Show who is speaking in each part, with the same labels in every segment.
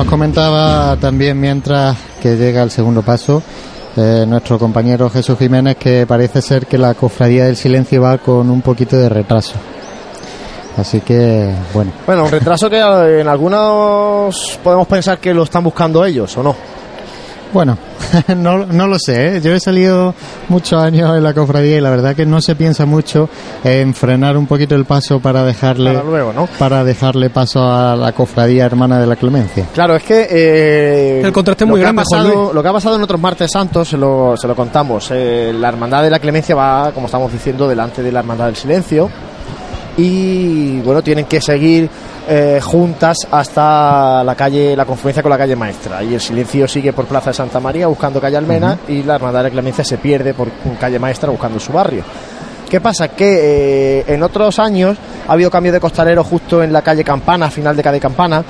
Speaker 1: Nos comentaba también mientras que llega el segundo paso eh, nuestro compañero Jesús Jiménez que parece ser que la cofradía del silencio va con un poquito de retraso. Así que, bueno.
Speaker 2: Bueno, un retraso que en algunos podemos pensar que lo están buscando ellos, ¿o no?
Speaker 1: Bueno, no, no lo sé. ¿eh? Yo he salido muchos años en la cofradía y la verdad que no se piensa mucho en frenar un poquito el paso para dejarle
Speaker 2: Para luego, ¿no?
Speaker 1: para dejarle paso a la cofradía hermana de la Clemencia.
Speaker 2: Claro, es que. eh,
Speaker 3: El contraste muy grande,
Speaker 2: pasado-. Lo que ha pasado en otros martes santos se lo, se lo contamos. Eh, la Hermandad de la Clemencia va, como estamos diciendo, delante de la Hermandad del Silencio. Y bueno, tienen que seguir eh, juntas hasta la calle, la confluencia con la calle Maestra. Y el Silencio sigue por Plaza de Santa María buscando calle Almena y la Hermandad de la Clemencia se pierde por calle Maestra buscando su barrio. ¿Qué pasa? Que eh, en otros años ha habido cambio de costalero justo en la calle Campana, final de calle Campana,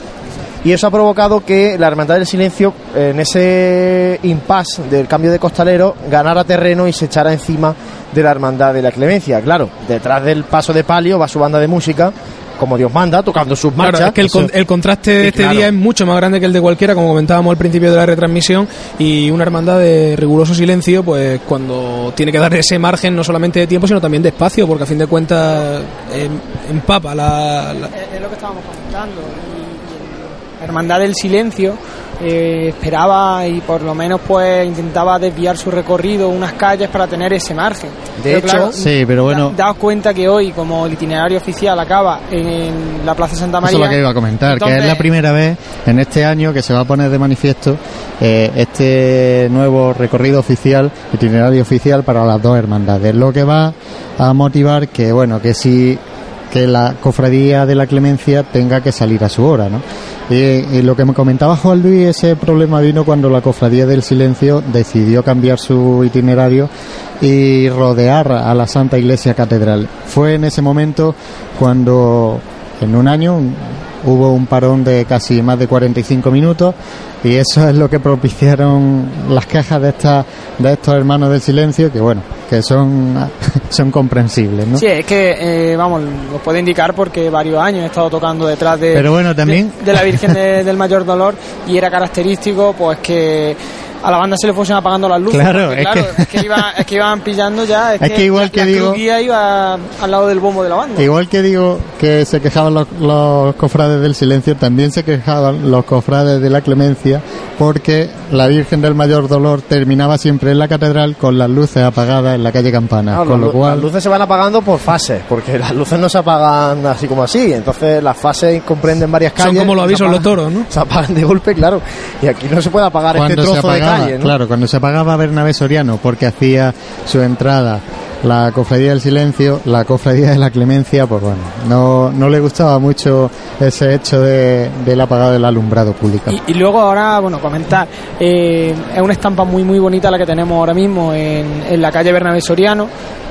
Speaker 2: y eso ha provocado que la Hermandad del Silencio, en ese impasse del cambio de costalero, ganara terreno y se echara encima de la Hermandad de la Clemencia. Claro, detrás del paso de palio va su banda de música, como Dios manda, tocando sus
Speaker 3: Claro,
Speaker 2: marchas.
Speaker 3: es que el, con- el contraste de este
Speaker 2: claro.
Speaker 3: día es mucho más grande que el de cualquiera, como comentábamos al principio de la retransmisión, y una hermandad de riguroso silencio, pues cuando tiene que dar ese margen no solamente de tiempo, sino también de espacio, porque a fin de cuentas eh, empapa la, la-
Speaker 4: Es es lo que estábamos comentando. Y, y la Hermandad del Silencio eh, esperaba y por lo menos pues intentaba desviar su recorrido unas calles para tener ese margen.
Speaker 2: De hecho,
Speaker 1: Sí, pero bueno,
Speaker 4: da- daos cuenta que hoy, como el itinerario oficial acaba en la Plaza Santa
Speaker 1: Eso
Speaker 4: María.
Speaker 1: es lo que iba a comentar, que es la primera vez en este año que se va a poner de manifiesto eh, este nuevo recorrido oficial, itinerario oficial para las dos hermandades, lo que va a motivar que, bueno, que si que la cofradía de la clemencia tenga que salir a su hora, ¿no? Y, lo que me comentaba Juan Luis, ese problema vino cuando la cofradía del silencio decidió cambiar su itinerario y rodear a la Santa Iglesia Catedral. Fue en ese momento cuando en un año hubo un parón de casi más de 45 minutos y eso es lo que propiciaron las quejas de estas de estos hermanos del silencio que bueno que son son comprensibles ¿no?
Speaker 4: Sí, es que, eh, vamos, os puedo indicar porque varios años he estado tocando detrás de,
Speaker 1: Pero bueno, también-
Speaker 4: de, de la Virgen de- del Mayor Dolor y era característico pues que a la banda se le fuesen apagando las luces.
Speaker 1: Claro,
Speaker 4: porque,
Speaker 1: es
Speaker 4: claro,
Speaker 1: que-
Speaker 4: es que iba- es que iban pillando ya. Es,
Speaker 1: Es que igual
Speaker 4: la-
Speaker 1: que
Speaker 4: la
Speaker 1: digo-
Speaker 4: iba al lado del bombo de la banda.
Speaker 1: Igual que digo que se quejaban los, los cofrades del silencio, también se quejaban los cofrades de la clemencia porque la Virgen del Mayor Dolor terminaba siempre en la catedral con las luces apagadas en la calle Campana,
Speaker 2: Claro,
Speaker 1: con
Speaker 2: las
Speaker 1: lo cual
Speaker 2: las luces se van apagando por fases, porque las luces no se apagan así como así, entonces las fases comprenden varias
Speaker 3: Son
Speaker 2: calles.
Speaker 3: como los avisos los toros, ¿no?
Speaker 2: Se apagan de golpe, claro, y aquí no se puede apagar este
Speaker 1: cuando
Speaker 2: trozo de
Speaker 1: apagaba,
Speaker 2: calle, ¿no?
Speaker 1: claro, cuando se apagaba Bernabé Soriano porque hacía su entrada la cofradía del silencio, la cofradía de la clemencia, pues bueno, no, no le gustaba mucho ese hecho de, del apagado del alumbrado público.
Speaker 4: Y, y luego ahora, bueno, comentar, eh, es una estampa muy muy bonita la que tenemos ahora mismo en, en la calle Bernabé Soriano,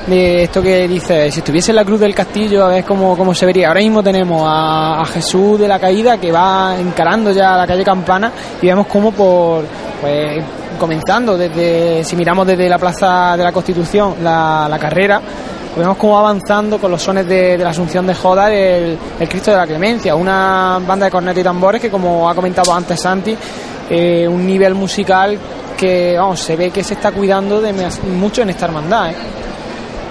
Speaker 4: de esto que dice, si estuviese en la cruz del castillo, a ver cómo, cómo se vería. Ahora mismo tenemos a, Jesús de la Caída que va encarando ya la calle Campana y vemos cómo por, pues, comenzando desde, si miramos desde la Plaza de la Constitución, la, la carrera, pues vemos cómo va avanzando con los sones de, la Asunción de Jodar el, Cristo de la Clemencia, una banda de cornetas y tambores que como ha comentado antes Santi, eh, un nivel musical que vamos, se ve que se está cuidando de mucho en esta hermandad. ¿eh?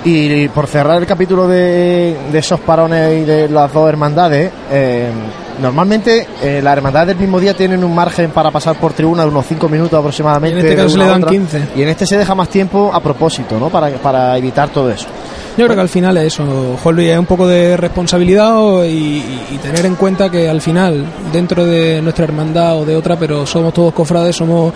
Speaker 2: Y por cerrar el capítulo de, de esos parones y de las dos hermandades, eh, normalmente eh, las hermandades del mismo día tienen un margen para pasar por tribuna de unos 5 minutos aproximadamente.
Speaker 3: Y en este caso le dan
Speaker 2: otra.
Speaker 3: 15.
Speaker 2: Y en este se deja más tiempo a propósito, ¿no? Para, para evitar todo eso.
Speaker 3: Yo creo que al final es eso, Juan Luis, es un poco de responsabilidad y- y tener en cuenta que al final, dentro de nuestra hermandad o de otra, pero somos todos cofrades, somos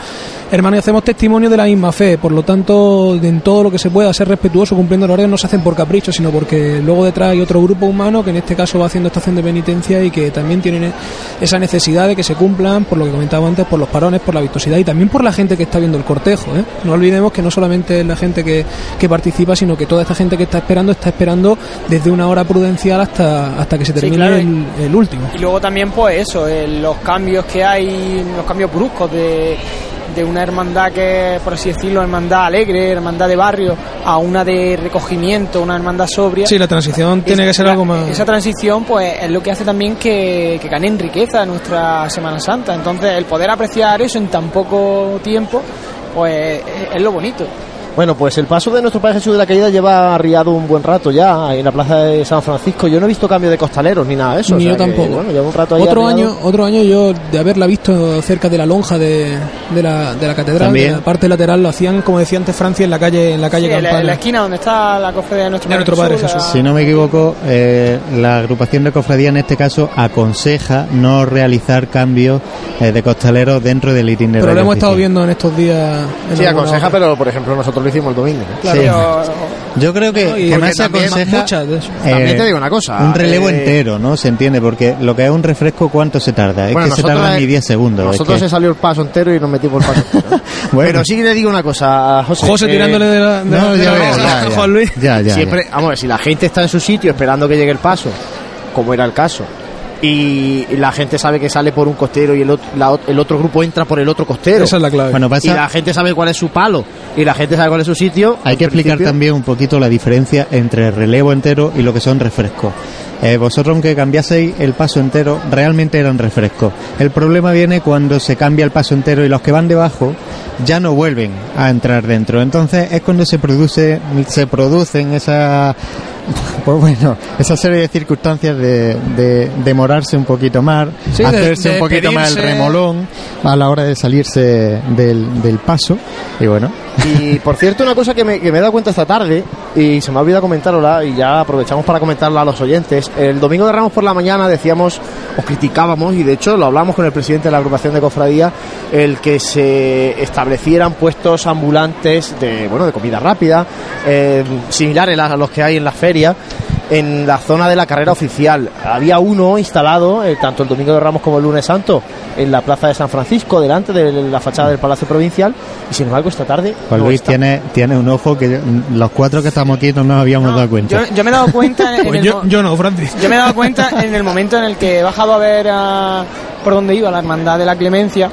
Speaker 3: hermanos y hacemos testimonio de la misma fe. Por lo tanto, en todo lo que se pueda ser respetuoso, cumpliendo los horarios, no se hacen por capricho, sino porque luego detrás hay otro grupo humano que en este caso va haciendo estación de penitencia y que también tienen esa necesidad de que se cumplan, por lo que comentaba antes, por los parones, por la vistosidad y también por la gente que está viendo el cortejo. ¿eh? No olvidemos que no solamente es la gente que, que participa, sino que toda esta gente que está esperando está esperando desde una hora prudencial hasta, hasta que se
Speaker 4: Sí,
Speaker 3: termine
Speaker 4: claro.
Speaker 3: el, el último.
Speaker 4: Y luego también pues eso, eh, los cambios que hay, los cambios bruscos de, de una hermandad que, por así decirlo, hermandad alegre, hermandad de barrio, a una de recogimiento, una hermandad sobria.
Speaker 3: Sí, la transición tiene que ser
Speaker 4: La-
Speaker 3: algo más.
Speaker 4: Esa transición, pues, es lo que hace también que, que gane en riqueza nuestra Semana Santa. Entonces, el poder apreciar eso en tan poco tiempo, pues, es, es lo bonito.
Speaker 2: Bueno, pues el paso de nuestro Padre Jesús de la Caída lleva arriado un buen rato ya en la plaza de San Francisco. Yo no he visto cambio de costaleros ni nada de eso.
Speaker 3: Ni
Speaker 2: o sea
Speaker 3: yo
Speaker 2: que,
Speaker 3: tampoco.
Speaker 2: bueno, lleva un rato ahí
Speaker 3: otro
Speaker 2: arriado.
Speaker 3: año, otro año yo de haberla visto cerca de la lonja de, de la, de la catedral, de la parte lateral lo hacían como decía antes Francia en la calle en la calle
Speaker 4: Sí, en, la,
Speaker 3: Campana.
Speaker 4: en la esquina donde está la cofradía de nuestro,
Speaker 3: De nuestro Padre Jesús.
Speaker 1: Si no me equivoco, eh, la agrupación de cofradía en este caso aconseja no realizar cambios eh, de costaleros dentro del itinerario.
Speaker 3: Pero lo hemos estado viendo en estos días. en
Speaker 2: Sí, aconseja, pero por ejemplo nosotros lo hicimos el domingo. ¿no?
Speaker 1: Sí.
Speaker 4: Pero-
Speaker 1: Yo creo que,
Speaker 3: No,
Speaker 1: que más se
Speaker 2: también
Speaker 1: aconseja
Speaker 3: muchas de eso.
Speaker 2: También te digo una cosa,
Speaker 1: Un relevo
Speaker 2: eh,
Speaker 1: entero, ¿no? Se entiende, porque lo que es un refresco, ¿cuánto se tarda? Es
Speaker 2: Bueno,
Speaker 1: que se
Speaker 2: nosotros,
Speaker 1: tarda
Speaker 2: eh,
Speaker 1: ni 10 segundos. es
Speaker 2: Nosotros
Speaker 1: que-
Speaker 2: se salió el paso entero y nos metimos el paso entero.
Speaker 1: Bueno.
Speaker 2: Pero sí que le digo una cosa, José.
Speaker 3: José
Speaker 2: eh,
Speaker 3: tirándole de la, de
Speaker 1: no,
Speaker 3: la- de
Speaker 1: ya ya.
Speaker 3: Juan Luis.
Speaker 1: Ya, ya,
Speaker 2: Siempre, vamos a ver, si la gente está en su sitio esperando que llegue el paso, como era el caso, y la gente sabe que sale por un costero y el otro, la ot- el otro grupo entra por el otro costero,
Speaker 3: Esa es la clave.
Speaker 1: Bueno,
Speaker 2: y la gente sabe cuál es su palo, y la gente sabe cuál es su sitio,
Speaker 1: hay que explicar
Speaker 2: principio-
Speaker 1: también un poquito la diferencia entre relevo entero y lo que son refrescos. Eh, vosotros, aunque cambiaseis el paso entero, realmente eran refrescos. El problema viene cuando se cambia el paso entero y los que van debajo ya no vuelven a entrar dentro. Entonces es cuando se produce, se producen esa, pues bueno, esa serie de circunstancias de, de demorarse un poquito más,
Speaker 3: Sí,
Speaker 1: hacerse
Speaker 3: de
Speaker 1: un poquito más el remolón a la hora de salirse del, del paso. Y bueno,
Speaker 2: Y por cierto, una cosa que me, que me he dado cuenta esta tarde, y se me ha olvidado comentarla, y ya aprovechamos para comentarla a los oyentes. El domingo de Ramos por la mañana decíamos, o criticábamos, y de hecho lo hablamos con el presidente de la agrupación de cofradía, el que se establecieran puestos ambulantes de, bueno, de comida rápida, eh, similares a los que hay en la feria, en la zona de la carrera oficial. Había uno instalado, eh, tanto el domingo de Ramos como el lunes santo, en la plaza de San Francisco, delante de la fachada del Palacio Provincial, y sin embargo esta tarde... No
Speaker 1: Luis
Speaker 2: está.
Speaker 1: tiene, tiene un ojo que yo- los cuatro que estamos aquí no nos habíamos dado cuenta.
Speaker 4: Yo, yo me he dado cuenta en
Speaker 3: Pues
Speaker 4: el
Speaker 3: yo, yo no, Francis.
Speaker 4: Yo me he dado cuenta en el momento en el que he bajado a ver a- por dónde iba la hermandad de la Clemencia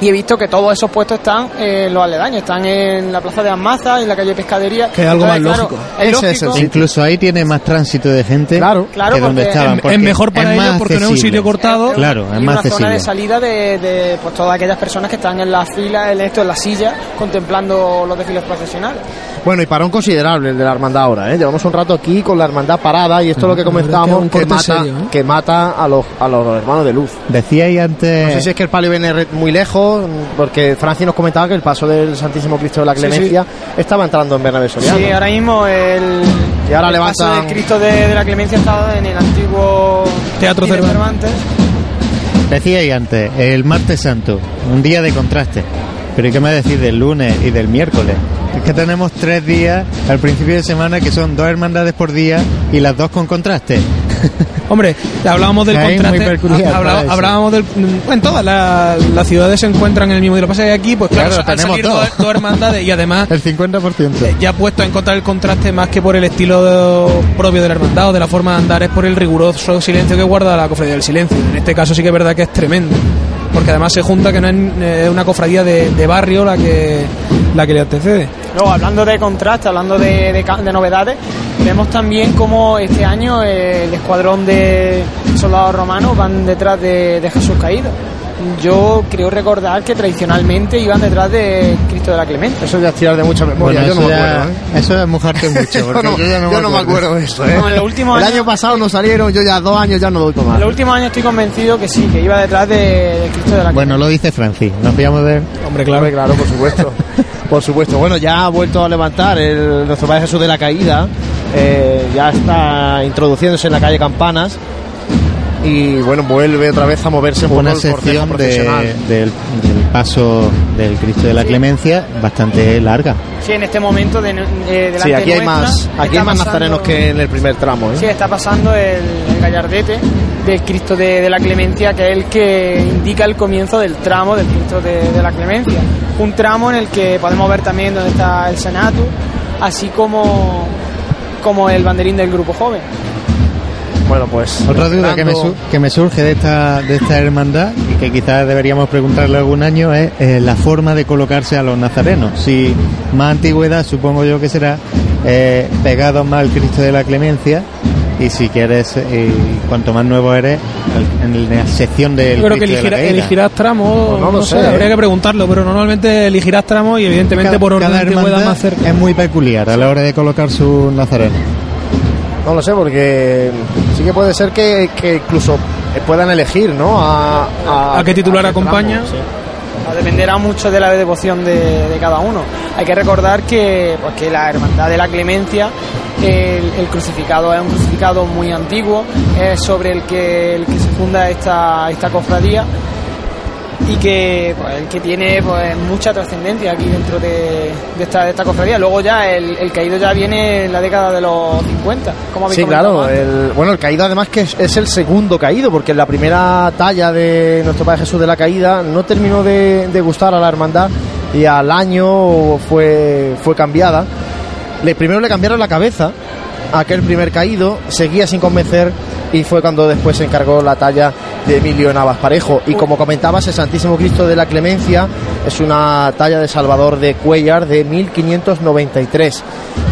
Speaker 4: y he visto que todos esos puestos están en los aledaños, están en la plaza de Almaza, en la calle Pescadería.
Speaker 3: Que es algo
Speaker 4: Entonces,
Speaker 3: más
Speaker 4: claro,
Speaker 3: lógico.
Speaker 4: Es
Speaker 2: es el.
Speaker 1: Incluso ahí tiene más tránsito de gente
Speaker 2: Claro.
Speaker 4: Claro,
Speaker 1: que donde
Speaker 4: porque
Speaker 1: estaban.
Speaker 3: Es- es mejor para
Speaker 1: es
Speaker 3: ellos porque no es un sitio cortado.
Speaker 1: Claro, es
Speaker 4: y
Speaker 1: más
Speaker 4: una zona de salida de, de, pues, todas aquellas personas que están en la fila, en esto, en la silla, contemplando los desfiles procesionales.
Speaker 2: Bueno, y parón considerable el de la hermandad ahora, ¿eh? Llevamos un rato aquí con la hermandad parada y esto es lo que comentábamos,
Speaker 3: que
Speaker 2: que,
Speaker 3: es un corte
Speaker 2: mata,
Speaker 3: serio, ¿eh?
Speaker 2: que mata a los, a los hermanos de luz.
Speaker 1: Decíais antes.
Speaker 2: No sé si es que el palio viene muy lejos, porque Francis nos comentaba que el paso del Santísimo Cristo de la
Speaker 3: Sí,
Speaker 2: Clemencia estaba entrando en Bernabé Soriano.
Speaker 4: Sí, ahora mismo el,
Speaker 2: Y ahora
Speaker 4: el paso del Cristo de, de la Clemencia está en el antiguo
Speaker 3: Teatro
Speaker 4: Cine
Speaker 3: Cervantes.
Speaker 1: Decíais antes, el martes santo, un día de contraste. Pero ¿y qué me decís del lunes y del miércoles? Es que tenemos tres días al principio de semana que son dos hermandades por día y las dos con contraste.
Speaker 3: Hombre, hablábamos del contraste. hablábamos del. En todas las, las ciudades se encuentran en el mismo día. Lo que pasa es que aquí, pues claro,
Speaker 1: Claro,
Speaker 3: al
Speaker 1: tenemos
Speaker 3: salir
Speaker 1: dos.
Speaker 3: dos, dos hermandades y además
Speaker 1: El 50%.
Speaker 3: ya puesto a encontrar el contraste más que por el estilo de- propio de la hermandad o de la forma de andar, es por el riguroso silencio que guarda la cofradía del silencio. En este caso sí que es verdad que es tremendo. Porque además se junta que no es eh, una cofradía de, barrio la que la que le antecede.
Speaker 4: Luego, hablando de contraste, hablando de, de novedades, vemos también cómo este año eh, el escuadrón de soldados romanos van detrás de, de Jesús caído. Yo creo recordar que tradicionalmente iban detrás de Cristo de la Clemencia.
Speaker 2: Eso ya es tirar de mucha memoria,
Speaker 1: Bueno,
Speaker 2: yo no
Speaker 1: eso,
Speaker 2: me
Speaker 1: ya,
Speaker 2: acuerdo. ¿eh?
Speaker 1: eso es mojarte mucho.
Speaker 2: Yo
Speaker 1: porque
Speaker 2: no,
Speaker 1: yo ya no,
Speaker 2: yo no me acuerdo de eso, ¿eh?
Speaker 4: No, en los últimos
Speaker 2: el
Speaker 4: años-
Speaker 2: año pasado no salieron, yo ya dos años ya no doy para
Speaker 4: En
Speaker 2: más.
Speaker 4: los últimos años estoy convencido que sí, que iba detrás de, de Cristo de la Clemencia.
Speaker 1: Bueno, lo dice Francis. Nos fiamos de.
Speaker 3: Hombre,
Speaker 2: Claro, claro, por supuesto. por supuesto. Bueno, ya ha vuelto a levantar el, nuestro Padre Jesús de la Caída. eh, ya está introduciéndose en la calle Campanas. Y bueno, vuelve otra vez a moverse por
Speaker 1: Una sección de- del, del paso del Cristo de la
Speaker 4: Sí.
Speaker 1: Clemencia bastante larga.
Speaker 4: Sí, en este momento de, de- delante
Speaker 2: Sí, aquí hay
Speaker 4: nuestra
Speaker 2: más, aquí hay más
Speaker 4: pasando-
Speaker 2: nazarenos que en el primer tramo. ¿eh?
Speaker 4: Sí, está pasando el, el gallardete del Cristo de, de la Clemencia, que es el que indica el comienzo del tramo del Cristo de, de la Clemencia. Un tramo en el que podemos ver también donde está el Senato, así como, como el banderín del grupo joven.
Speaker 2: Bueno, pues.
Speaker 1: Otra duda que me, que surge de esta, de esta hermandad y que quizás deberíamos preguntarle algún año es eh, la forma de colocarse a los nazarenos. Si más antigüedad, supongo yo que será eh, pegados más al Cristo de la Clemencia y si quieres, eh, cuanto más nuevo eres, en la sección del
Speaker 3: Yo creo que
Speaker 1: de
Speaker 3: elegirá- elegirás tramos,
Speaker 2: Pues no lo sé,
Speaker 3: habría que preguntarlo, pero normalmente elegirás tramos y evidentemente
Speaker 1: Cada-
Speaker 3: por orden
Speaker 1: cada
Speaker 3: de
Speaker 1: hermandad
Speaker 3: más cerca.
Speaker 1: Es muy peculiar a la hora de colocar su nazareno.
Speaker 2: No lo sé, porque sí que puede ser que, que incluso puedan elegir, ¿no? A,
Speaker 3: ¿A qué titular
Speaker 2: qué
Speaker 3: acompaña?
Speaker 2: tramo, sí.
Speaker 4: Dependerá mucho de la devoción de, de cada uno. Hay que recordar que, pues, que la Hermandad de la Clemencia, el, el crucificado es un crucificado muy antiguo, es sobre el que, el que se funda esta, esta cofradía y que, pues, el que tiene pues, mucha trascendencia aquí dentro de, de esta, de esta cofradía. Luego ya el, el caído ya viene en la década de los 50, como habéis
Speaker 2: Sí, claro. El, bueno, el caído además que es, es el segundo caído, porque en la primera talla de nuestro Padre Jesús de la Caída no terminó de, de gustar a la hermandad y al año fue, fue cambiada. Le, primero le cambiaron la cabeza a aquel primer caído, seguía sin convencer y fue cuando después se encargó la talla de Emilio Navas Parejo. Y como comentabas, el Santísimo Cristo de la Clemencia es una talla de Salvador de Cuellar de 1593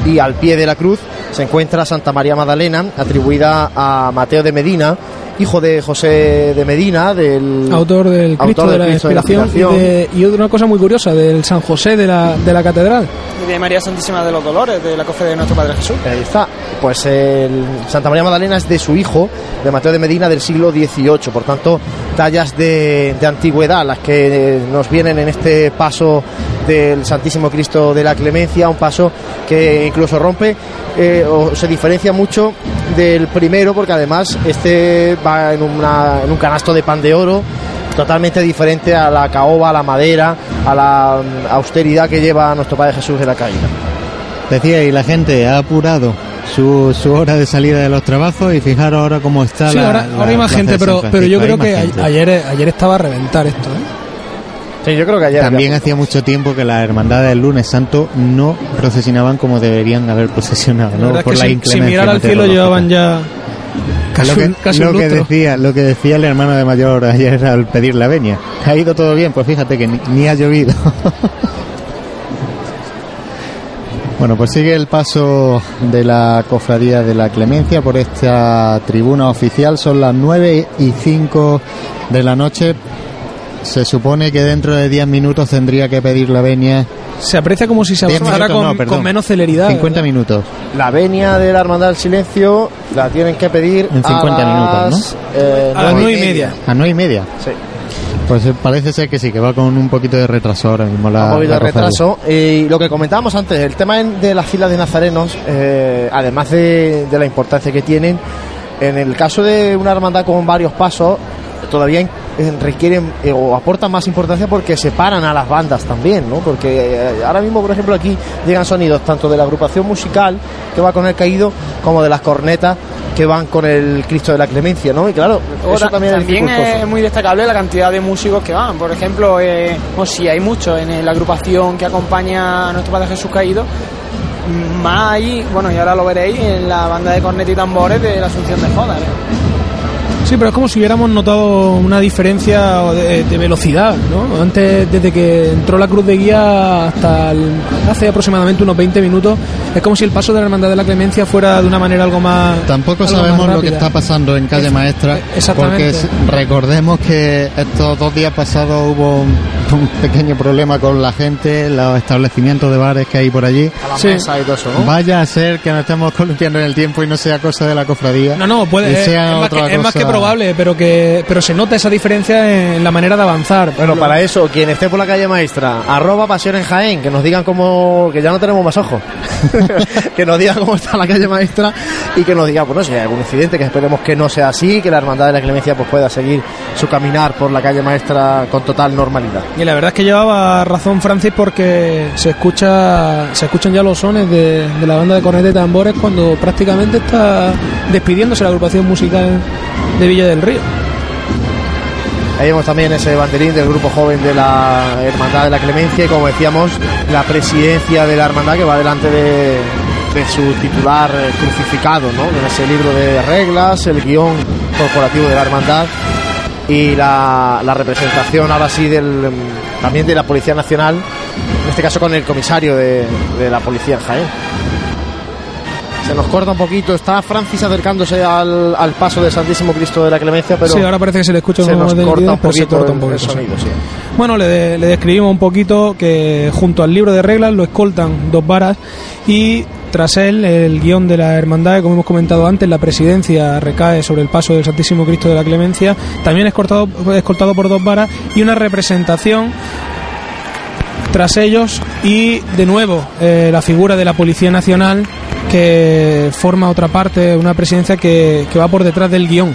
Speaker 2: y al pie de la cruz se encuentra Santa María Magdalena, atribuida a Mateo de Medina, hijo de José de Medina, del
Speaker 3: Autor del Cristo
Speaker 2: autor
Speaker 3: de la
Speaker 2: Cristo de la
Speaker 3: Inspiración y, de- y otra cosa muy curiosa, del San José de la, de la Catedral.
Speaker 4: Y de María Santísima de los Dolores, de la cofradía de nuestro Padre Jesús.
Speaker 2: Ahí está. Pues el Santa María Magdalena es de su hijo, de Mateo de Medina, del siglo XVIII. Por tanto, tallas de, antigüedad las que nos vienen en este paso del Santísimo Cristo de la Clemencia, un paso que incluso rompe eh, o se diferencia mucho del primero, porque además este va en, en un canasto de pan de oro totalmente diferente a la caoba, a la madera, a la mm, austeridad que lleva nuestro Padre Jesús de la Caída.
Speaker 1: Decía, y la gente ha apurado su, su hora de salida de los trabajos y fijaros ahora cómo está
Speaker 3: Sí,
Speaker 1: la,
Speaker 3: ahora,
Speaker 1: la
Speaker 3: ahora hay más gente, pero, pero yo creo que
Speaker 1: gente.
Speaker 3: ayer, ayer estaba a reventar esto. ¿eh?
Speaker 2: Sí, yo creo que ayer
Speaker 1: También hacía mucho tiempo que las hermandades del lunes santo no procesionaban como deberían haber procesionado,
Speaker 3: La
Speaker 1: ¿no?
Speaker 3: es
Speaker 1: Por la
Speaker 3: sin
Speaker 1: inclemencia
Speaker 3: mirar al cielo llevaban ya casi,
Speaker 1: lo que,
Speaker 3: un- casi
Speaker 1: lo
Speaker 3: un
Speaker 1: que decía lo que decía el hermano de mayor ayer al pedir la veña ha ido todo bien pues fíjate que ni, ni ha llovido bueno pues sigue el paso de la cofradía de la clemencia por esta tribuna oficial. Son las 9 y 5 de la noche. Se supone que dentro de 10 minutos tendría que pedir la veña
Speaker 3: Se aprecia como si se
Speaker 1: 10
Speaker 3: avanzara con,
Speaker 1: no,
Speaker 3: con menos celeridad.
Speaker 1: 50
Speaker 3: ¿verdad?
Speaker 1: minutos.
Speaker 2: La venia de la Hermandad del Silencio la tienen que pedir
Speaker 1: En 50
Speaker 2: a las,
Speaker 1: minutos,
Speaker 2: eh,
Speaker 3: A las
Speaker 2: nueve
Speaker 3: nueve y media.
Speaker 1: a 9 y media.
Speaker 2: Sí,
Speaker 1: Pues eh, parece ser que sí, que va con un poquito de retraso ahora mismo la,
Speaker 2: un poquito de retraso. Y lo que comentábamos antes, el tema de las filas de nazarenos, eh, además de, de la importancia que tienen, en el caso de una hermandad con varios pasos, todavía requieren eh, o aportan más importancia porque separan a las bandas también, ¿no? Porque eh, ahora mismo, por ejemplo, aquí llegan sonidos tanto de la agrupación musical que va con el caído como de las cornetas que van con el Cristo de la Clemencia, ¿no? Y claro, eso
Speaker 4: ta-
Speaker 2: también, es dificultoso.
Speaker 4: es muy destacable la cantidad de músicos que van. Por ejemplo, eh, o si hay muchos en la agrupación que acompaña a nuestro Padre Jesús Caído, mm, más ahí, bueno, y ahora lo veréis en la banda de cornet y tambores de la Asunción de Jodas. ¿eh?
Speaker 3: Sí, pero es como si hubiéramos notado una diferencia de, de velocidad, ¿no? Antes, desde que entró la cruz de guía hasta el- hace aproximadamente unos 20 minutos, es como si el paso de la Hermandad de la Clemencia fuera de una manera algo más.
Speaker 1: Tampoco
Speaker 3: algo
Speaker 1: sabemos
Speaker 3: más
Speaker 1: lo que está pasando en calle Maestra, porque recordemos que estos dos días pasados hubo un, un pequeño problema con la gente, los establecimientos de bares que hay por allí.
Speaker 2: A la
Speaker 3: Sí.
Speaker 2: mesa y todo eso, ¿no?
Speaker 1: Vaya a ser que nos estemos columpiando en el tiempo y no sea cosa de la cofradía.
Speaker 3: No, no, puede, es, es más es que probable, pero que pero se nota esa diferencia en la manera de avanzar.
Speaker 2: Bueno, para eso, quien esté por la calle maestra, arroba pasión en Jaén, que nos digan cómo, que ya no tenemos más ojos, que nos digan cómo está la calle maestra y que nos diga, bueno, si hay algún incidente, que esperemos que no sea así, que la Hermandad de la Clemencia pues pueda seguir su caminar por la calle maestra con total normalidad.
Speaker 3: Y la verdad es que llevaba razón Francis porque se escucha se escuchan ya los sones de, de la banda de cornetas y tambores cuando prácticamente está despidiéndose la agrupación musical de Villa del Río.
Speaker 2: Ahí vemos también ese banderín del grupo joven de la Hermandad de la Clemencia y como decíamos, la presidencia de la Hermandad que va delante de, de su titular eh, crucificado, ¿no? En ese libro de reglas, el guion corporativo de la hermandad y la, la representación ahora sí del, también de la Policía Nacional, en este caso con el comisario de, de la Policía en Jaén. Se nos corta un poquito, está Francis acercándose al, al paso del Santísimo Cristo de la Clemencia, pero
Speaker 3: sí, ahora parece que se le escucha
Speaker 2: se
Speaker 3: un
Speaker 2: nos
Speaker 3: poco de
Speaker 2: corta un
Speaker 3: nitidez, pero se
Speaker 2: poquito
Speaker 3: corta un
Speaker 2: el- el
Speaker 3: poquito, sí.
Speaker 2: sonido, sí.
Speaker 3: Bueno, le, le describimos un poquito que junto al libro de reglas lo escoltan dos varas y tras él el guion de la hermandad, como hemos comentado antes, la presidencia recae sobre el paso del Santísimo Cristo de la Clemencia, también escoltado, escoltado por dos varas y una representación tras ellos y de nuevo eh, la figura de la Policía Nacional que forma otra parte, una presidencia que, que va por detrás del
Speaker 2: guion.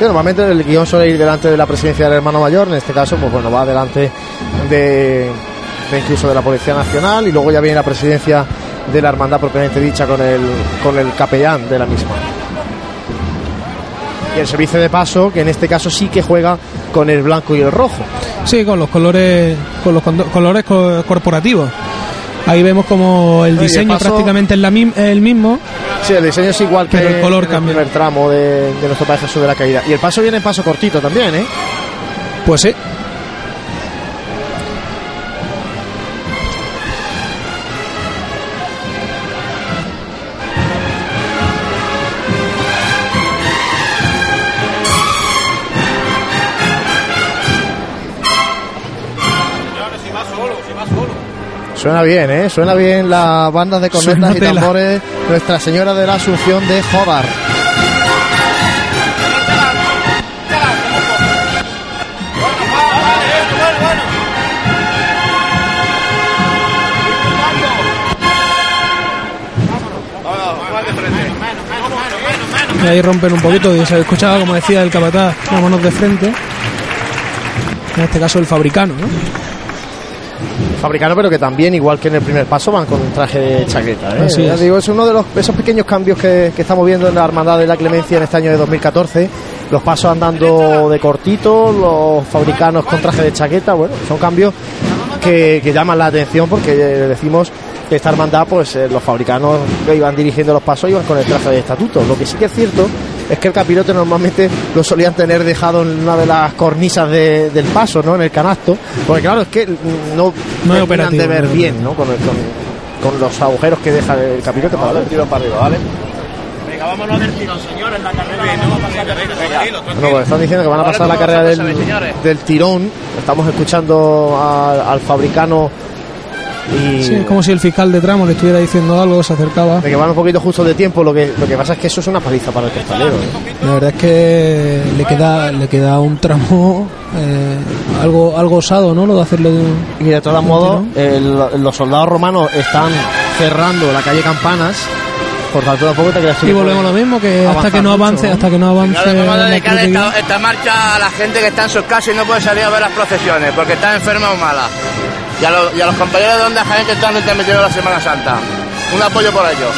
Speaker 2: Normalmente el guion suele ir delante de la presidencia del hermano mayor, en este caso, pues bueno, va delante de, de incluso de la Policía Nacional y luego ya viene la presidencia de la hermandad propiamente dicha con el, con el capellán de la misma. Y el servicio de paso, que en este caso sí que juega con el blanco y el rojo.
Speaker 3: Sí, con los colores, con los colores co- corporativos. Ahí vemos como el diseño
Speaker 2: paso-
Speaker 3: prácticamente es la el mismo.
Speaker 2: Sí, el diseño es igual que
Speaker 3: Pero el color
Speaker 2: en
Speaker 3: cambia.
Speaker 2: primer tramo de, de nuestro Padre Jesús de la Caída. Y el paso viene en paso cortito también, ¿eh?
Speaker 3: Pues sí.
Speaker 2: Suena bien, ¿eh? Suena bien las bandas de cornetas y tambores Nuestra Señora de la Asunción de Jobar.
Speaker 3: Y ahí rompen un poquito y se escuchaba, como decía el capataz, vámonos de frente. En este caso el fabricano, ¿no?
Speaker 2: Fabricano, pero que también, igual que en el primer paso, van con un traje de chaqueta. ¿eh?
Speaker 3: Así es.
Speaker 2: digo, es uno de los, esos pequeños cambios que, que estamos viendo en la Hermandad de la Clemencia en este año de 2014. Los pasos andando de cortito, los fabricanos con traje de chaqueta. Bueno, son cambios que, que llaman la atención porque eh, decimos que esta hermandad, pues eh, los fabricanos que iban dirigiendo los pasos iban con el traje de estatuto. Lo que sí que es cierto es que el capirote normalmente lo solían tener dejado en una de las cornisas de- del paso, ¿no? En el canasto. Porque claro, es que no,
Speaker 3: No
Speaker 2: terminan
Speaker 3: es operativo,
Speaker 2: de ver
Speaker 3: no
Speaker 2: bien, ¿no? Con, el- con- con los agujeros que deja el capirote para ver. tiro para arriba, ¿vale?
Speaker 5: Venga, vámonos del tirón, señores, la carrera. A pasar de tranquilo,
Speaker 2: Bueno, pues están diciendo que van a pasar la carrera
Speaker 5: a
Speaker 2: del, del tirón. Estamos escuchando al, al fabricano y
Speaker 3: Sí, es como si el fiscal de tramo le estuviera diciendo algo, se acercaba.
Speaker 2: de que van un poquito justo de tiempo. Lo que, lo que pasa es que eso es una paliza para el costalero. ¿eh?
Speaker 3: La verdad es que le queda, le queda un tramo eh, algo, algo osado, ¿no? Lo de hacerlo de un...
Speaker 2: Y de todos modos, los soldados romanos están cerrando la calle Campanas. Por tanto,
Speaker 3: Y volvemos a lo mismo, que hasta que no
Speaker 2: mucho,
Speaker 3: avance,
Speaker 2: ¿no?
Speaker 3: hasta que no avance la
Speaker 5: esta, esta marcha a la gente que está en sus casas y no puede salir a ver las procesiones porque está enferma o mala. Y a, los, y a los compañeros de Onda Jaén que están retransmitiendo la Semana Santa. Un apoyo por ellos.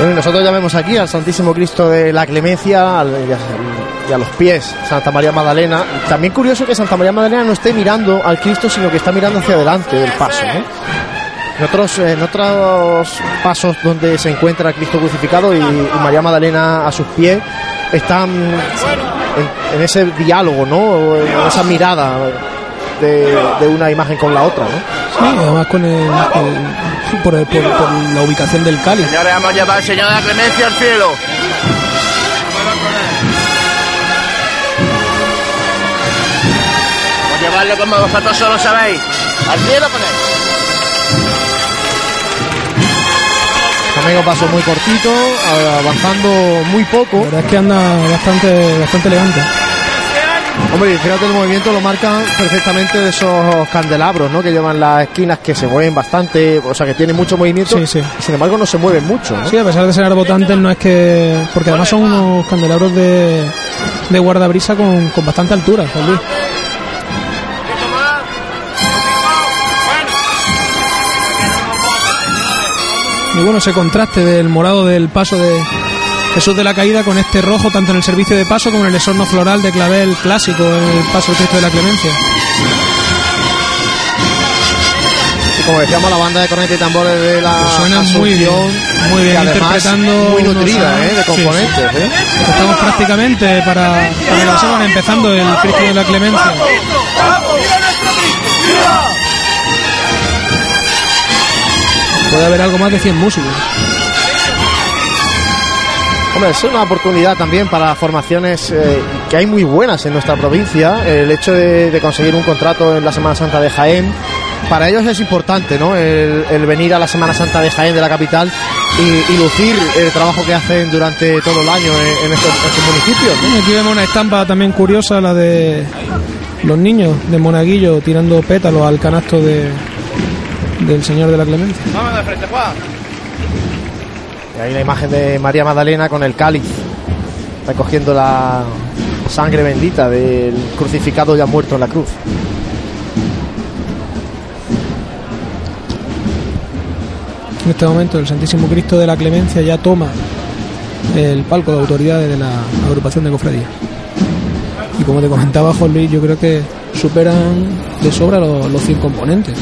Speaker 2: Nosotros ya vemos aquí al Santísimo Cristo de la Clemencia y, a, los pies Santa María Magdalena. También curioso que Santa María Magdalena no esté mirando al Cristo, sino que está mirando hacia adelante del paso. En, otros, pasos donde se encuentra Cristo crucificado y, María Magdalena a sus pies, están en, en ese diálogo, ¿no? en esa mirada de, de una imagen con la otra. ¿no?
Speaker 3: Sí, además con el, el- por, el- por- por la ubicación del cáliz.
Speaker 5: Señores, vamos a llevar al Señor de la Clemencia al cielo. Vamos a llevarlo como vosotros solo sabéis. Al cielo con él.
Speaker 2: Un paso muy cortito, avanzando muy poco.
Speaker 3: La verdad es que anda bastante, bastante elegante.
Speaker 2: Hombre, y fíjate el movimiento lo marcan perfectamente de esos candelabros, ¿no? Que llevan las esquinas que se mueven bastante, o sea, que tienen mucho movimiento.
Speaker 3: Sí, sí.
Speaker 2: y sin embargo, no se mueven mucho, ¿no?
Speaker 3: Sí, a pesar de ser arbotantes, no es que. Porque además son unos candelabros de, de guardabrisa con, con bastante altura, Luis. Y bueno, ese contraste del morado del paso de Jesús de la Caída con este rojo tanto en el servicio de paso como en el esorno floral de clavel clásico en el paso del Cristo de la Clemencia.
Speaker 2: Y como decíamos, la banda de cornetas y tambores de la
Speaker 3: Pues suena muy bien, muy bien, interpretando
Speaker 2: muy nutrida. ¿eh? de
Speaker 3: Sí,
Speaker 2: componentes. ¿eh?
Speaker 3: Estamos prácticamente para, para que la semana empezando el Cristo de la Clemencia. Puede haber algo más de 100 músicos.
Speaker 2: Hombre, es una oportunidad también para formaciones eh, que hay muy buenas en nuestra provincia. El hecho de, de conseguir un contrato en la Semana Santa de Jaén, para ellos es importante, ¿no? El, el venir a la Semana Santa de Jaén, de la capital, y, y lucir el trabajo que hacen durante todo el año en, en estos, estos municipios.
Speaker 3: Aquí vemos una estampa también curiosa, la de los niños de Monaguillo tirando pétalos al canasto de, del Señor de la Clemencia.
Speaker 5: Vamos de frente, Juan.
Speaker 2: Y ahí la imagen de María Magdalena con el cáliz, recogiendo la sangre bendita del crucificado ya muerto en la cruz.
Speaker 3: En este momento el Santísimo Cristo de la Clemencia ya toma el palco de autoridades de la agrupación de cofradía. Y como te comentaba Juan Luis, yo creo que superan de sobra los, los 100 componentes.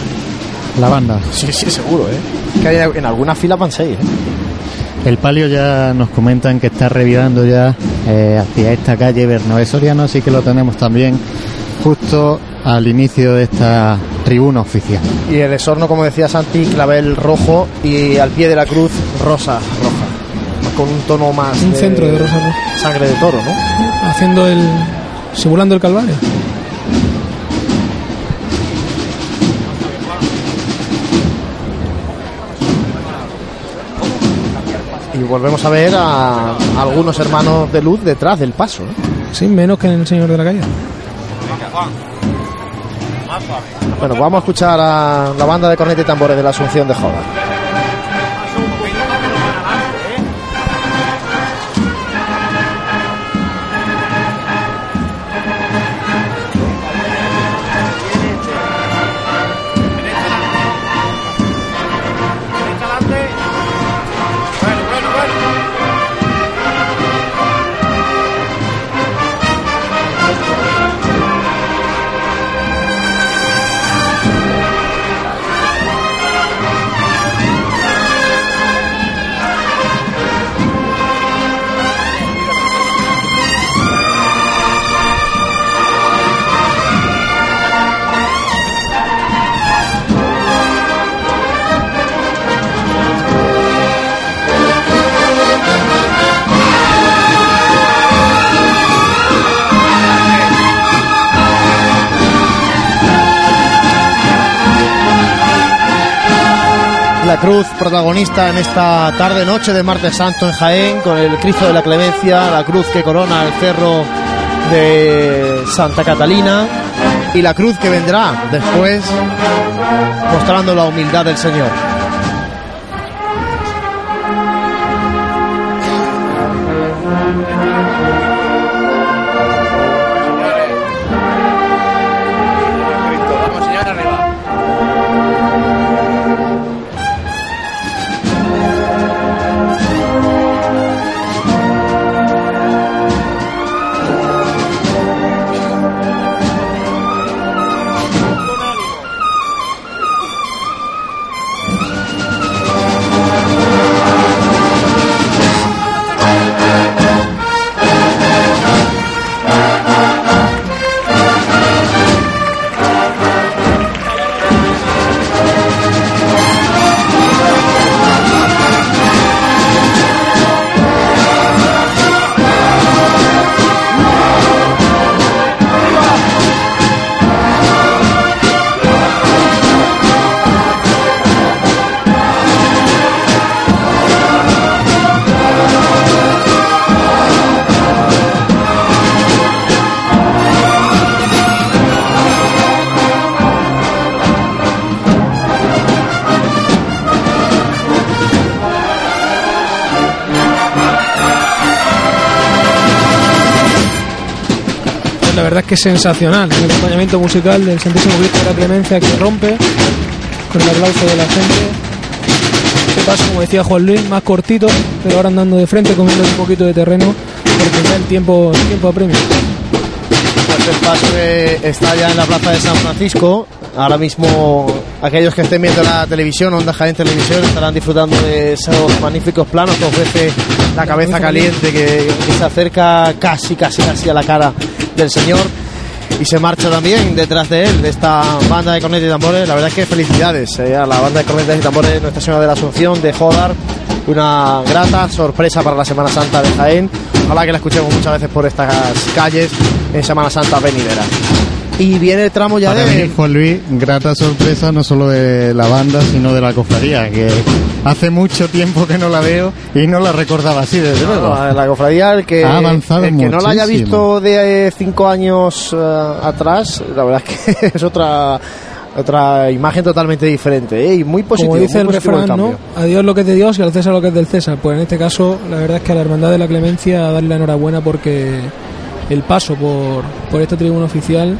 Speaker 1: La banda.
Speaker 2: Sí, sí, seguro, ¿eh? Que hay, en algunas filas van seis, ¿eh?
Speaker 1: El palio ya nos comentan que está revirando ya eh, hacia esta calle Bernabé Soriano, así que lo tenemos también justo al inicio de esta tribuna oficial.
Speaker 2: Y el esorno, como decía Santi, clavel rojo y al pie de la cruz rosa, roja. Con un tono más.
Speaker 3: Un centro de rosa roja.
Speaker 2: Sangre de toro, ¿no?
Speaker 3: Haciendo el. simulando el calvario.
Speaker 2: Y volvemos a ver a, a algunos hermanos de luz detrás del paso. ¿eh?
Speaker 3: Sí, menos que en el Señor de la Calle.
Speaker 2: Bueno, vamos a escuchar a la banda de corneta y tambores de la Asunción de Joda. La cruz protagonista en esta tarde noche de martes santo en Jaén con el Cristo de la Clemencia, la cruz que corona el cerro de Santa Catalina y la cruz que vendrá después mostrando la humildad del Señor.
Speaker 3: Verdad es que es sensacional el acompañamiento musical del Santísimo Cristo de la Clemencia que rompe con el aplauso de la gente. paso, como decía Juan Luis, más cortito, pero ahora andando de frente, comiendo un poquito de terreno, porque ya el tiempo, el tiempo apremia.
Speaker 2: Pues el paso está ya en la plaza de San Francisco. Ahora mismo aquellos que estén viendo la televisión, Onda Jaén Televisión, estarán disfrutando de esos magníficos planos que ofrece la cabeza caliente que, que se acerca casi, casi, casi a la cara del señor. Y se marcha también detrás de él, de esta banda de cornetas y tambores. La verdad es que felicidades eh, a la banda de cornetas y tambores Nuestra Señora de la Asunción de Jodar. Una grata sorpresa para la Semana Santa de Jaén. Ojalá que la escuchemos muchas veces por estas calles en Semana Santa venidera. Y viene el tramo ya
Speaker 1: Para
Speaker 2: de.
Speaker 1: mí, Juan Luis, grata sorpresa no solo de la banda, sino de la cofradía, que hace mucho tiempo que no la veo y no la recordaba así, desde luego.
Speaker 2: La, cofradía, el que,
Speaker 1: Ha avanzado
Speaker 2: el que no la haya visto de eh, cinco años eh, atrás, la verdad es que es otra otra imagen totalmente diferente ¿eh? y muy positivo.
Speaker 3: Como dice
Speaker 2: muy
Speaker 3: el refrán, ¿no? A Dios lo que es de Dios y al César lo que es del César. Pues en este caso, la verdad es que a la Hermandad de la Clemencia darle la enhorabuena porque el paso por, por esta tribuna oficial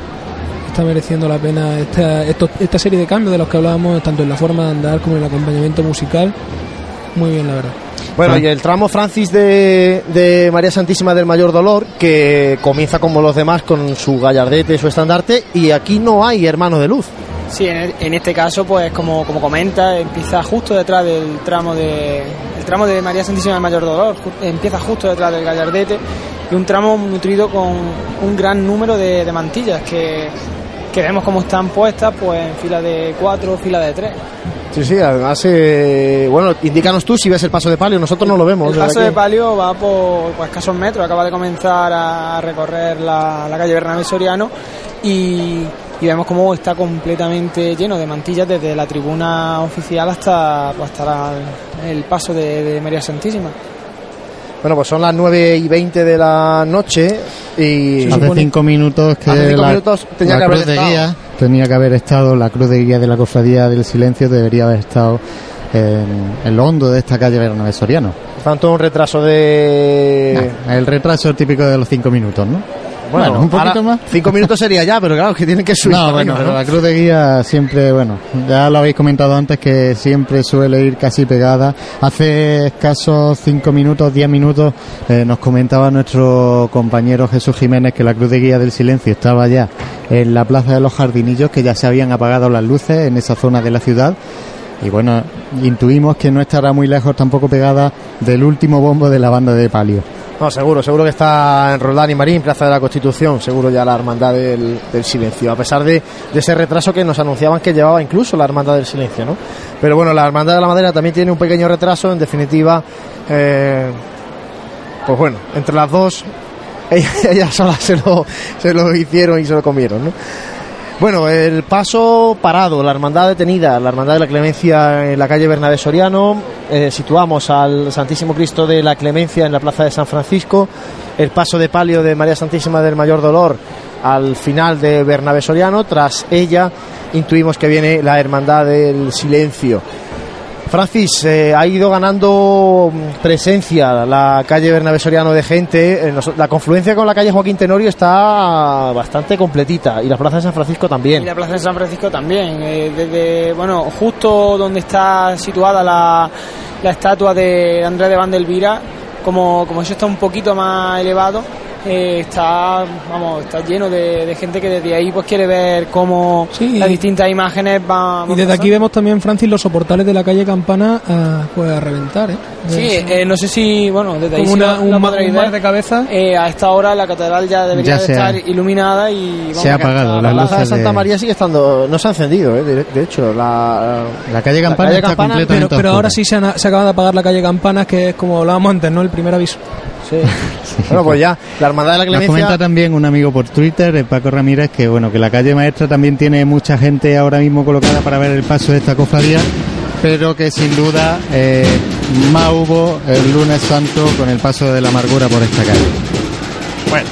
Speaker 3: está mereciendo la pena esta, esto- esta serie de cambios de los que hablábamos, tanto en la forma de andar como en el acompañamiento musical. Muy bien, la verdad.
Speaker 2: Bueno, y el tramo Francis de, de María Santísima del Mayor Dolor, que comienza como los demás con su gallardete, su estandarte, y aquí no hay hermano de luz.
Speaker 4: Sí, en, en este caso, pues como, como comenta, empieza justo detrás del tramo de el tramo de María Santísima del Mayor Dolor, ju- empieza justo detrás del Gallardete y un tramo nutrido con un gran número de, de mantillas que, que vemos cómo están puestas, pues en fila de cuatro, fila de tres.
Speaker 2: Sí, sí, además, eh, bueno, indícanos tú si ves el paso de palio, nosotros no lo vemos.
Speaker 4: El paso de palio va por pues, escasos metros, acaba de comenzar a recorrer la, la calle Bernabé Soriano y, y vemos cómo está completamente lleno de mantillas desde la tribuna oficial hasta, pues, hasta la- el paso de, de María Santísima.
Speaker 2: Bueno, pues son las 9 y 20 de la noche y...
Speaker 1: Hace cinco minutos que
Speaker 2: Hace cinco
Speaker 1: la,
Speaker 2: minutos tenía
Speaker 1: la
Speaker 2: que haber
Speaker 1: cruz de
Speaker 2: estado.
Speaker 1: guía tenía que haber estado, la cruz de guía de la cofradía del silencio debería haber estado en, lo hondo de esta calle Bernabé Soriano.
Speaker 2: Por tanto, un retraso de...
Speaker 1: Ah, el retraso típico de los cinco minutos, ¿no? Bueno, un poquito más.
Speaker 2: Cinco minutos sería ya, pero claro, que tienen que subir.
Speaker 1: No, bueno, pero
Speaker 2: ¿no?
Speaker 1: la cruz de guía siempre, bueno, ya lo habéis comentado antes que siempre suele ir casi pegada. Hace escasos cinco minutos, diez minutos, eh, nos comentaba nuestro compañero Jesús Jiménez que la cruz de guía del silencio estaba ya en la plaza de los jardinillos, que ya se habían apagado las luces en esa zona de la ciudad. Y bueno, intuimos que no estará muy lejos tampoco pegada del último bombo de la banda de palio.
Speaker 2: No, seguro, seguro que está en Roldán y Marín, Plaza de la Constitución, seguro ya la Hermandad del, Silencio, a pesar de, de ese retraso que nos anunciaban que llevaba incluso la Hermandad del Silencio, ¿no? Pero bueno, la Hermandad de la Madera también tiene un pequeño retraso, en definitiva, eh, pues bueno, entre las dos, ellas, ellas solas se lo, se lo hicieron y se lo comieron, ¿no? Bueno, el paso parado, la hermandad detenida, la hermandad de la Clemencia en la calle Bernabé Soriano, eh, situamos al Santísimo Cristo de la Clemencia en la plaza de San Francisco, el paso de palio de María Santísima del Mayor Dolor al final de Bernabé Soriano, tras ella intuimos que viene la hermandad del silencio. Francis, eh, ha ido ganando mm, presencia la calle Bernabé Soriano de gente. eh, La confluencia con la calle Joaquín Tenorio está bastante completita y la plaza de San Francisco
Speaker 4: Y
Speaker 2: también.
Speaker 4: la Plaza de San Francisco también. eh, desde, bueno, justo donde está situada la, la estatua de Andrés de Vandelvira, como, como eso está un poquito más elevado, eh, está, vamos, está lleno de, de gente que desde ahí pues quiere ver cómo
Speaker 3: Sí.
Speaker 4: las distintas imágenes van.
Speaker 3: Y desde aquí vemos también, Francis, los soportales de la calle Campana a, pues, a reventar, ¿eh?
Speaker 4: Sí, eh, no sé si, bueno, desde ahí lo-
Speaker 3: un, un mar de cabeza.
Speaker 4: Eh, a esta hora la catedral ya debería
Speaker 1: Ya
Speaker 4: de
Speaker 1: ha-
Speaker 4: estar iluminada y vamos,
Speaker 1: se ha apagado, la
Speaker 2: La plaza de Santa María sigue estando, no se ha encendido, eh, de, de hecho, la,
Speaker 1: La calle Campana
Speaker 2: calle
Speaker 1: está
Speaker 2: Campana,
Speaker 3: Pero,
Speaker 1: completamente
Speaker 3: pero ahora sí se, han- se acaba de apagar la calle Campanas, que es como hablábamos antes, ¿no? El primer aviso.
Speaker 2: Sí. Bueno, pues ya, la hermandad de la
Speaker 1: Nos comenta
Speaker 2: Clemencia.
Speaker 1: también un amigo por Twitter, el Paco Ramírez, que bueno, que la calle maestra también tiene mucha gente ahora mismo colocada para ver el paso de esta cofradía, pero que sin duda eh, más hubo el lunes santo con el paso de la amargura por esta calle. Bueno,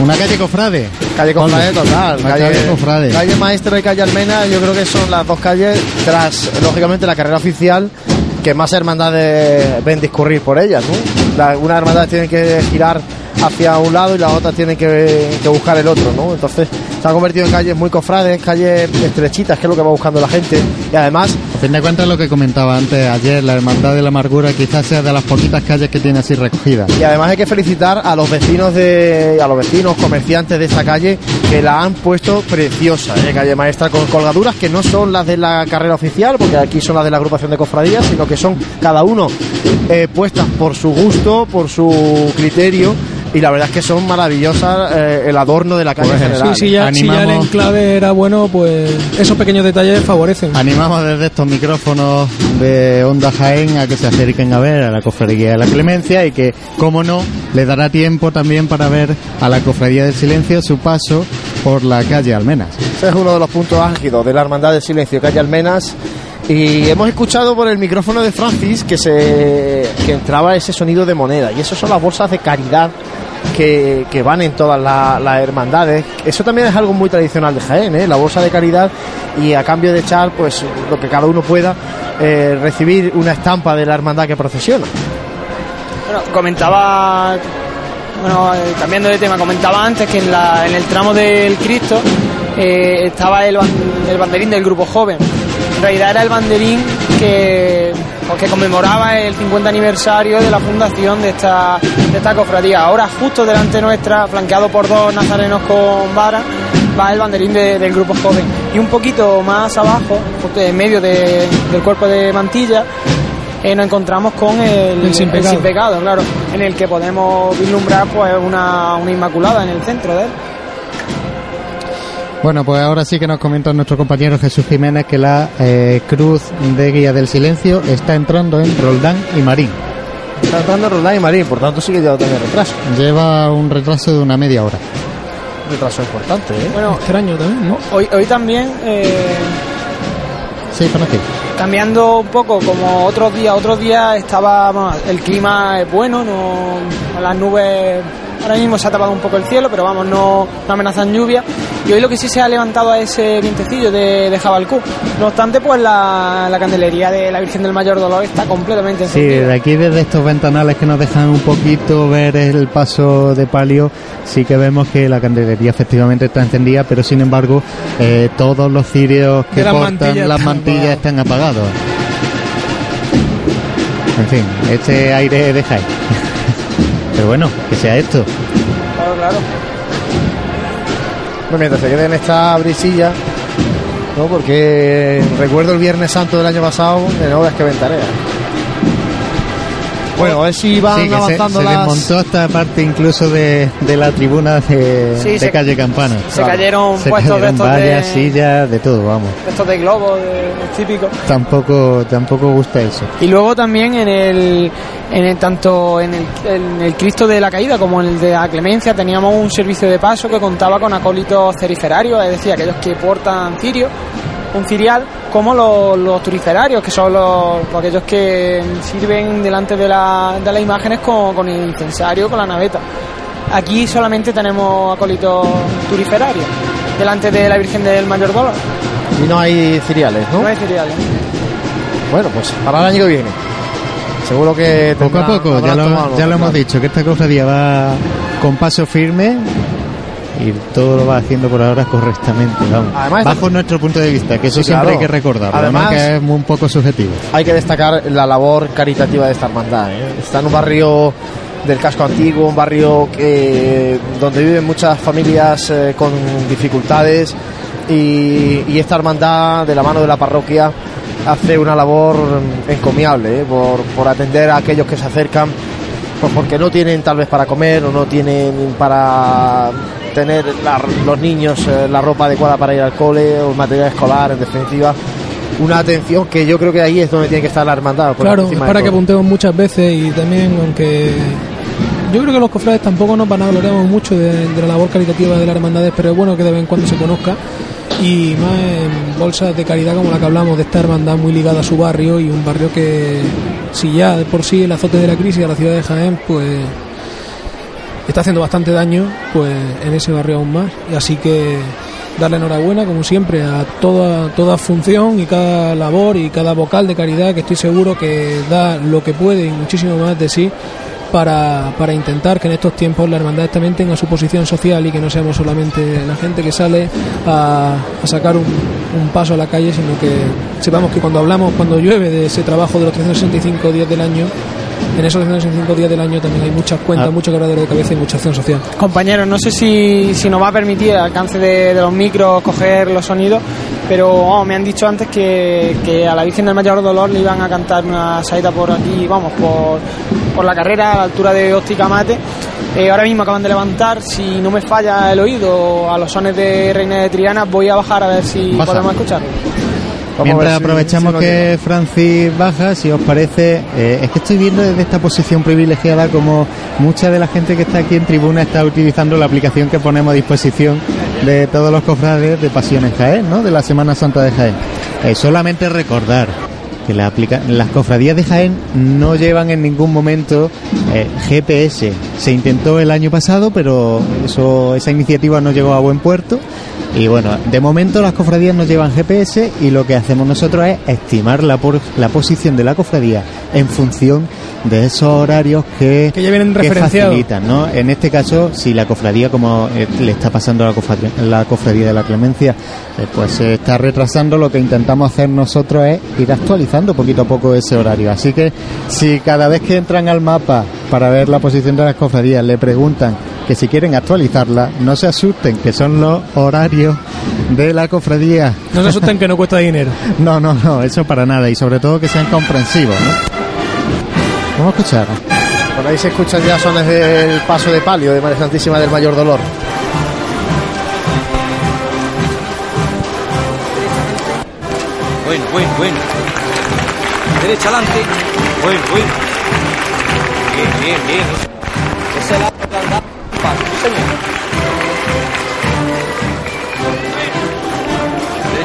Speaker 1: una calle cofrade.
Speaker 2: Calle Cofrade total.
Speaker 1: la calle Cofrade.
Speaker 2: calle Maestra y calle Almena, yo creo que son las dos calles, tras, lógicamente, la carrera oficial, que más hermandades ven discurrir por ellas. ¿no? La- una hermandad tiene que girar hacia un lado y la otra tiene que, que buscar el otro. ¿no? Entonces, se ha convertido en calles muy cofrades, calles estrechitas, que es lo que va buscando la gente. Y además,
Speaker 1: A fin de cuentas, lo que comentaba antes ayer, la Hermandad de la Amargura quizás sea de las poquitas calles que tiene así recogidas.
Speaker 2: Y además hay que felicitar a los vecinos de a los vecinos comerciantes de esta calle que la han puesto preciosa, ¿eh? calle maestra con colgaduras que no son las de la carrera oficial, porque aquí son las de la agrupación de cofradías, sino que son cada uno eh, puestas por su gusto, por su criterio y la verdad es que son maravillosas eh, el adorno de la calle
Speaker 1: Pues,
Speaker 2: en general.
Speaker 3: Sí, sí, ya, si ya el
Speaker 1: Animamos-
Speaker 3: enclave era bueno, pues esos pequeños detalles favorecen.
Speaker 1: Animamos desde estos micrófonos de Onda Jaén a que se acerquen a ver a la Cofradía de la Clemencia y que, como no, le dará tiempo también para ver a la Cofradía del Silencio su paso por la calle Almenas.
Speaker 2: Ese es uno de los puntos álgidos de la Hermandad del Silencio, calle Almenas. Y hemos escuchado por el micrófono de Francis que se que entraba ese sonido de moneda. Y eso son las bolsas de caridad que, van en todas la- las hermandades. Eso también es algo muy tradicional de Jaén, ¿eh? la bolsa de caridad. Y a cambio de echar pues lo que cada uno pueda, eh, recibir una estampa de la hermandad que procesiona.
Speaker 4: Bueno, comentaba, bueno, eh, cambiando de tema, comentaba antes que en, el tramo del Cristo estaba el, el banderín del grupo joven. En realidad era el banderín que, pues, que conmemoraba el 50 aniversario de la fundación de esta, de esta cofradía. Ahora, justo delante nuestra, flanqueado por dos nazarenos con vara, va el banderín de- del grupo joven. Y un poquito más abajo, justo en medio de- del cuerpo de mantilla, eh, nos encontramos con el,
Speaker 3: El sin pecado.
Speaker 4: pecado, claro, en el que podemos vislumbrar pues una, una inmaculada en el centro de él.
Speaker 1: Bueno, pues ahora sí que nos comenta nuestro compañero Jesús Jiménez que la eh, cruz de guía del silencio está entrando en Roldán y Marín.
Speaker 2: Está entrando Roldán y Marín, por tanto sí que ya tener retraso.
Speaker 1: Lleva un retraso de una media hora.
Speaker 2: Un retraso importante, ¿eh?
Speaker 4: Bueno,
Speaker 3: Extraño también, ¿no?
Speaker 4: hoy, hoy también, eh,
Speaker 1: Sí, Francis.
Speaker 4: cambiando un poco, como otros días, otros días estaba, bueno, el clima es bueno, no, las nubes, ahora mismo se ha tapado un poco el cielo, pero vamos, no, no amenazan lluvia. Y hoy lo que sí se ha levantado a ese vientecillo de, de Jabalcú. No obstante, pues la, la candelería de la Virgen del Mayor Dolor está completamente
Speaker 1: Sí,
Speaker 4: encendida.
Speaker 1: de aquí desde estos ventanales que nos dejan un poquito ver el paso de palio, sí que vemos que la candelería efectivamente está encendida, pero sin embargo eh, todos los cirios que cortan
Speaker 3: mantillas
Speaker 1: las
Speaker 3: están
Speaker 1: mantillas
Speaker 3: apagados.
Speaker 1: están apagados. En fin, este aire de Jaén. Pero bueno, que sea esto.
Speaker 4: Claro, claro.
Speaker 2: Mientras se queden esta brisilla, ¿no? Porque recuerdo el Viernes Santo del año pasado, no es que ventarea. Bueno, a ver si van
Speaker 1: Sí, que se,
Speaker 2: avanzando
Speaker 1: se
Speaker 2: las...
Speaker 1: desmontó esta parte incluso de, de la tribuna de,
Speaker 4: Sí,
Speaker 1: de
Speaker 4: se-
Speaker 1: calle Campana.
Speaker 4: Se cayeron
Speaker 1: Se
Speaker 4: puestos de
Speaker 1: cayeron vallas,
Speaker 4: de,
Speaker 1: sillas, de todo, vamos.
Speaker 4: estos de globo, de, los típicos.
Speaker 1: Tampoco, tampoco gusta eso.
Speaker 4: Y luego también en el, en el tanto en el, en el Cristo de la Caída como en el de la Clemencia teníamos un servicio de paso que contaba con acólitos ceriferarios, es decir, aquellos que portan cirio, un cirial, como los, los turiferarios, que son los, aquellos que sirven delante de, la, de las imágenes con, con el incensario, con la naveta. Aquí solamente tenemos acólitos turiferarios, delante de la Virgen del Mayor Dolor.
Speaker 2: Y no hay cereales, ¿no?
Speaker 4: No hay ciriales.
Speaker 2: Bueno, pues para el año que viene. Seguro que
Speaker 1: Poco a
Speaker 2: tendrán-
Speaker 1: poco, ya
Speaker 2: tomado
Speaker 1: lo, ya lo hemos dicho, que esta cofradía va con paso firme y todo lo va haciendo por ahora correctamente, vamos.
Speaker 2: Además,
Speaker 1: bajo nuestro punto de vista, que eso
Speaker 2: Sí,
Speaker 1: siempre
Speaker 2: claro.
Speaker 1: hay que recordarlo,
Speaker 2: Además-
Speaker 1: además que es un poco subjetivo.
Speaker 2: Hay que destacar la labor caritativa de esta hermandad. ¿eh? Está en un barrio del casco antiguo, un barrio que donde viven muchas familias eh, con dificultades y, y esta hermandad de la mano de la parroquia hace una labor encomiable ¿eh? por, por atender a aquellos que se acercan pues porque no tienen tal vez para comer o no tienen para tener la- los niños eh, la ropa adecuada para ir al cole o material escolar en definitiva una atención que yo creo que ahí es donde tiene que estar la hermandad
Speaker 3: Claro,
Speaker 2: de
Speaker 3: para que apuntemos muchas veces y también, aunque yo creo que los cofrades tampoco nos vanagloriamos mucho de, de la labor caritativa de las hermandades, pero es bueno que de vez en cuando se conozca y más en bolsas de caridad como la que hablamos de esta hermandad muy ligada a su barrio y un barrio que si ya de por sí el azote de la crisis a la ciudad de Jaén pues está haciendo bastante daño pues en ese barrio aún más. Y así que darle enhorabuena como siempre a toda toda función y cada labor y cada vocal de caridad que estoy seguro que da lo que puede y muchísimo más de sí para, para intentar que en estos tiempos la hermandad también tenga su posición social y que no seamos solamente la gente que sale a, a sacar un, un paso a la calle, sino que sepamos que cuando hablamos, cuando llueve de ese trabajo de los 365 días del año, en esos 365 días del año también hay muchas cuentas,
Speaker 1: Ah.
Speaker 3: mucho quebradero de cabeza y mucha acción social.
Speaker 4: Compañeros, no sé si, si nos va a permitir el alcance de, de los micros coger los sonidos, pero vamos, me han dicho antes que, que a la Virgen del Mayor Dolor le iban a cantar una saeta por aquí, vamos, por, por la carrera a la altura de Óptica Mate. Eh, ahora mismo acaban de levantar, si no me falla el oído, a los sones de Reina de Triana, voy a bajar a ver si
Speaker 1: Baja.
Speaker 4: podemos escucharlo.
Speaker 1: Mientras
Speaker 2: si-
Speaker 1: aprovechamos
Speaker 2: si
Speaker 1: que Francis baja, si os parece, eh, es que estoy viendo desde esta posición privilegiada como mucha de la gente que está aquí en tribuna está utilizando la aplicación que ponemos a disposición de todos los cofrades de Pasión en Jaén, ¿no? De la Semana Santa de Jaén. Eh, solamente recordar que la aplica- las cofradías de Jaén no llevan en ningún momento eh, GPS. Se intentó el año pasado, pero eso, esa iniciativa no llegó a buen puerto. Y bueno, de momento las cofradías no llevan GPS y lo que hacemos nosotros es estimar la, por- la posición de la cofradía en función de esos horarios que,
Speaker 3: Que ya vienen referenciados.
Speaker 1: facilitan, ¿no? En este caso, si la cofradía, como eh, le está pasando a la cofradía, la cofradía de la Clemencia, eh, pues se está retrasando, lo que intentamos hacer nosotros es ir actualizando poquito a poco ese horario. Así que si cada vez que entran al mapa para ver la posición de las cofradías le preguntan que si quieren actualizarla, no se asusten, que son los horarios de la cofradía.
Speaker 3: No se asusten que no cuesta dinero.
Speaker 1: No, no, no, eso para nada. Y sobre todo que sean comprensivos, ¿no? Vamos a escuchar.
Speaker 2: Por ahí se escuchan ya sones del paso de palio de María Santísima del Mayor Dolor.
Speaker 6: Bueno, bueno, bueno. Derecha adelante. Bueno, bueno. Bien, bien, bien.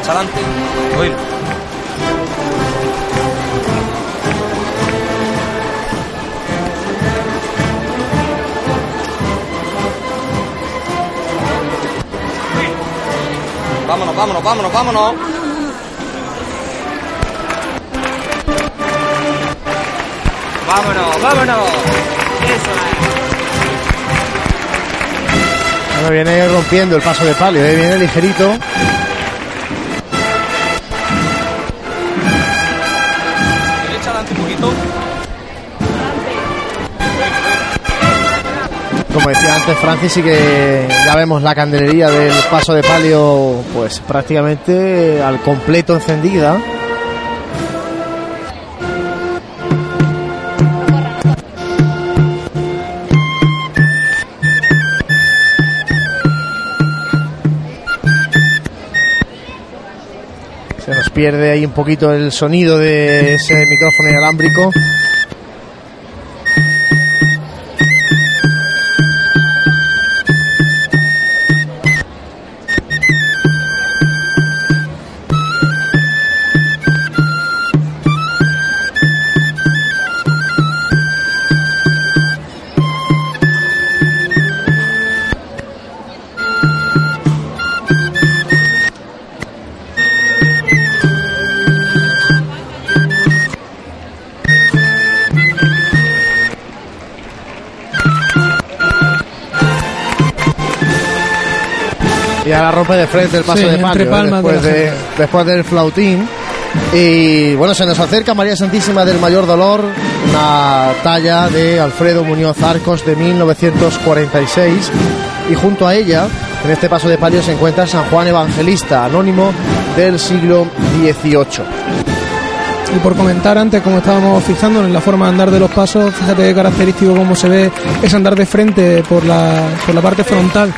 Speaker 6: Derecha adelante. Bueno. Vámonos, vámonos, vámonos, vámonos. Vámonos, vámonos. Eso
Speaker 2: Bueno, viene rompiendo el paso de palio, ¿eh? viene ligerito. Antes Francis, sí que ya vemos la candelería del paso de palio pues prácticamente al completo encendida. Se nos pierde ahí un poquito el sonido de ese micrófono inalámbrico. Rompe de frente el paso
Speaker 3: Sí,
Speaker 2: de palio ¿eh?
Speaker 3: palmas de
Speaker 2: después, de,
Speaker 3: gente.
Speaker 2: después del flautín. Y bueno, se nos acerca María Santísima del Mayor Dolor, una talla de Alfredo Muñoz Arcos de 1946. Y junto a ella, en este paso de palio, se encuentra San Juan Evangelista, anónimo del siglo XVIII.
Speaker 3: Y por comentar antes, como estábamos fijando en la forma de andar de los pasos, fíjate qué característico cómo se ve ese andar de frente por la, por la parte frontal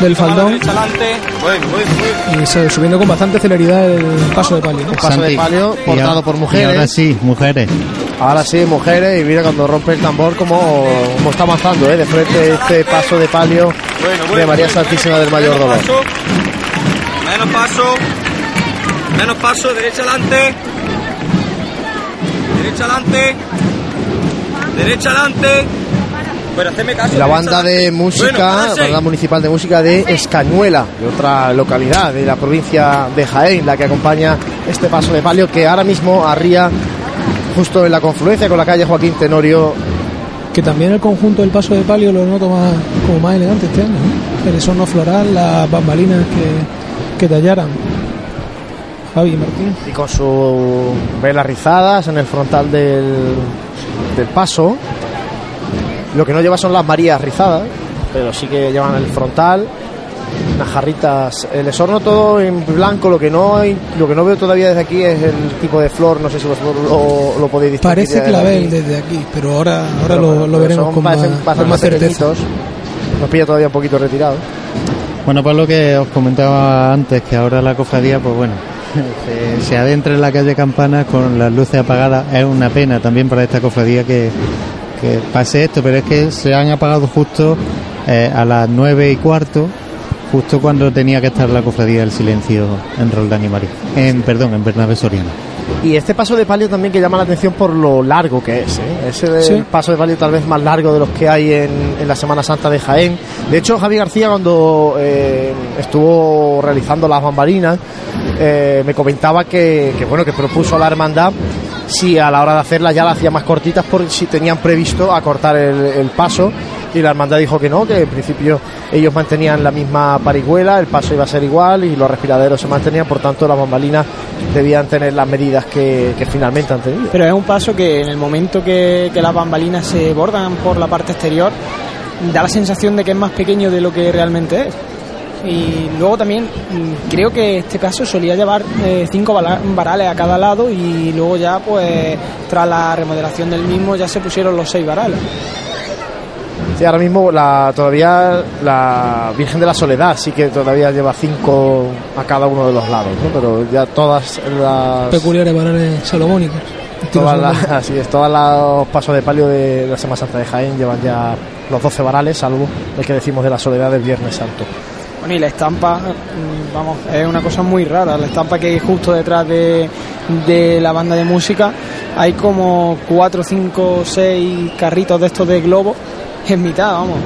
Speaker 3: del faldón
Speaker 6: Derecha adelante. Bueno, bueno, bueno.
Speaker 3: y subiendo con bastante celeridad el paso de palio. ¿no?
Speaker 2: El paso de palio portado por
Speaker 1: y
Speaker 2: mujeres.
Speaker 1: ahora sí, mujeres.
Speaker 2: Ahora sí, mujeres, y mira cuando rompe el tambor como, como está avanzando, ¿eh? de frente este paso de palio
Speaker 6: Bueno, bueno,
Speaker 2: de María
Speaker 6: bueno.
Speaker 2: Santísima del Mayor
Speaker 6: Menos
Speaker 2: Dolor.
Speaker 6: paso. Menos paso. Menos paso. Derecha adelante. Derecha adelante. Derecha adelante. Pero haceme caso.
Speaker 2: Y la banda de música,
Speaker 6: Bueno, pararse.
Speaker 2: banda municipal de música de Escañuela, de otra localidad de la provincia de Jaén, la que acompaña este paso de palio que ahora mismo arría justo en la confluencia con la calle Joaquín Tenorio.
Speaker 3: Que también el conjunto del paso de palio lo noto más, como más elegante este año. ¿no? El esorno floral, las bambalinas que, que tallaran. Javi Martín.
Speaker 2: y con sus velas rizadas en el frontal del, del paso. Lo que no lleva son las Marías rizadas, pero sí que llevan el frontal, unas jarritas, el esorno todo en blanco. Lo que no hay, lo que no veo todavía desde aquí es el tipo de flor. No sé si vosotros lo, lo podéis distinguir.
Speaker 3: Parece
Speaker 2: desde
Speaker 3: clavel
Speaker 2: aquí.
Speaker 3: desde aquí, pero ahora, ahora
Speaker 2: Pero
Speaker 3: lo, lo veremos
Speaker 2: son-
Speaker 3: con
Speaker 2: parecen
Speaker 3: más,
Speaker 2: bastante
Speaker 3: con más
Speaker 2: pequeñitos. Nos pilla todavía un poquito retirado.
Speaker 1: Bueno, pues lo que os comentaba antes, que ahora la cofradía, pues bueno, se, se adentra en la calle Campana con las luces apagadas. Es una pena también para esta cofradía que, que pase esto, pero es que se han apagado justo eh, a las nueve y cuarto, justo cuando tenía que estar la cofradía del silencio en Roldán y María. En, perdón, en Bernabé Soriano.
Speaker 2: Y este paso de palio también que llama la atención por lo largo que es. ¿eh? Es el
Speaker 3: Sí.
Speaker 2: paso de palio tal vez más largo de los que hay en, en la Semana Santa de Jaén. De hecho, Javi García cuando eh, estuvo realizando las bambalinas eh, me comentaba que, que, bueno que propuso a la hermandad si a la hora de hacerlas ya las hacía más cortitas por si tenían previsto acortar el, el paso y la hermandad dijo que no, que en principio ellos mantenían la misma parihuela, el paso iba a ser igual y los respiraderos se mantenían, por tanto las bambalinas debían tener las medidas que, finalmente han tenido.
Speaker 4: Pero es un paso que en el momento que, que las bambalinas se bordan por la parte exterior, da la sensación de que es más pequeño de lo que realmente es. Y luego también mm, creo que este caso solía llevar eh, cinco varales a cada lado y luego ya pues tras la remodelación del mismo ya se pusieron los seis varales.
Speaker 2: Sí, ahora mismo la, todavía la Virgen de la Soledad sí que todavía lleva cinco a cada uno de los lados, ¿no? pero ya todas las...
Speaker 3: Peculiares varales salomónicos.
Speaker 2: Todas las, así es, todos los pasos de palio de la Semana Santa de Jaén llevan ya los 12 varales, salvo el que decimos de la soledad del Viernes Santo.
Speaker 4: Bueno, y la estampa, mm, vamos, es una cosa muy rara. La estampa que hay justo detrás de, de la banda de música, hay como cuatro, cinco, seis carritos de estos de globo en mitad, vamos.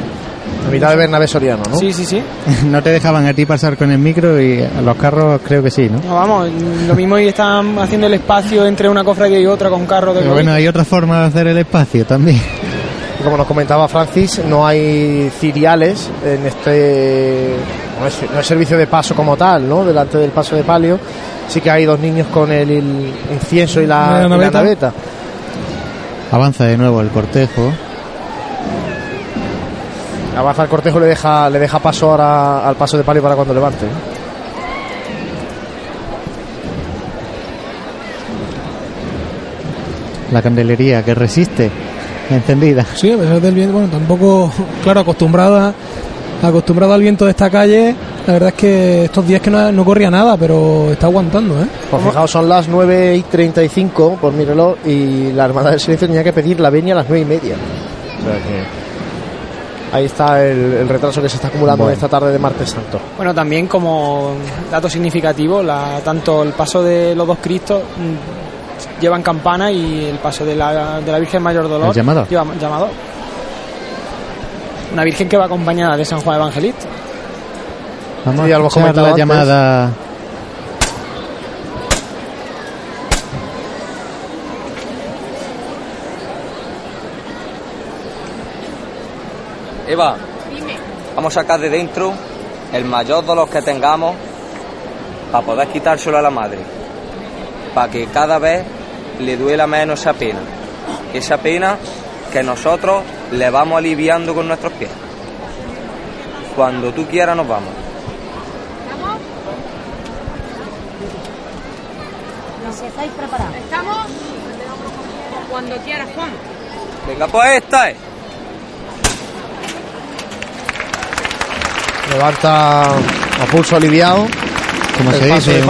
Speaker 2: La mitad de Bernabé Soriano, ¿no?
Speaker 4: Sí, sí, sí.
Speaker 1: No te dejaban a ti pasar con el micro y a los carros creo que sí, ¿no?
Speaker 4: No, vamos, lo mismo y están haciendo el espacio entre una cofradía y otra con carros de
Speaker 1: Pero bueno, hay otra forma de hacer el espacio también.
Speaker 2: Y Como nos comentaba Francis, no hay ciriales en este. No es, no es servicio de paso como tal, ¿no? Delante del paso de palio. Sí que hay dos niños con el, el incienso y la,
Speaker 3: La
Speaker 2: y la
Speaker 3: naveta.
Speaker 1: Avanza de nuevo el cortejo.
Speaker 2: Avanza el cortejo y le deja, le deja paso ahora al paso de palio para cuando levante.
Speaker 1: La candelería que resiste, encendida.
Speaker 3: Sí, a pesar del viento, bueno, tampoco, claro, acostumbrada, acostumbrada al viento de esta calle, la verdad es que estos días que no, no corría nada, pero está aguantando, ¿eh?
Speaker 2: Pues fijaos, son las 9 y 35 por mi reloj y la Hermandad del Silencio tenía que pedir la venia a las 9 y media. O sea que ahí está el, el retraso que se está acumulando en esta tarde de martes santo.
Speaker 4: Bueno, también como dato significativo, la, tanto el paso de los dos Cristos llevan campana y el paso de la, de la Virgen Mayor Dolor
Speaker 1: El llamador.
Speaker 4: lleva llamador. Una Virgen que va acompañada de San Juan Evangelista.
Speaker 1: Vamos
Speaker 2: Sí,
Speaker 1: a escuchar la
Speaker 2: antes.
Speaker 1: llamada.
Speaker 6: Eva, vamos a sacar de dentro el mayor dolor que tengamos para poder quitárselo a la madre. Para que cada vez le duela menos esa pena. Esa pena que nosotros le vamos aliviando con nuestros pies. Cuando tú quieras nos vamos.
Speaker 7: Si estáis preparados.
Speaker 8: Estamos cuando quieras, Juan.
Speaker 6: Venga, pues esta es.
Speaker 2: Levanta a pulso aliviado.
Speaker 1: Como
Speaker 2: El
Speaker 1: se dice,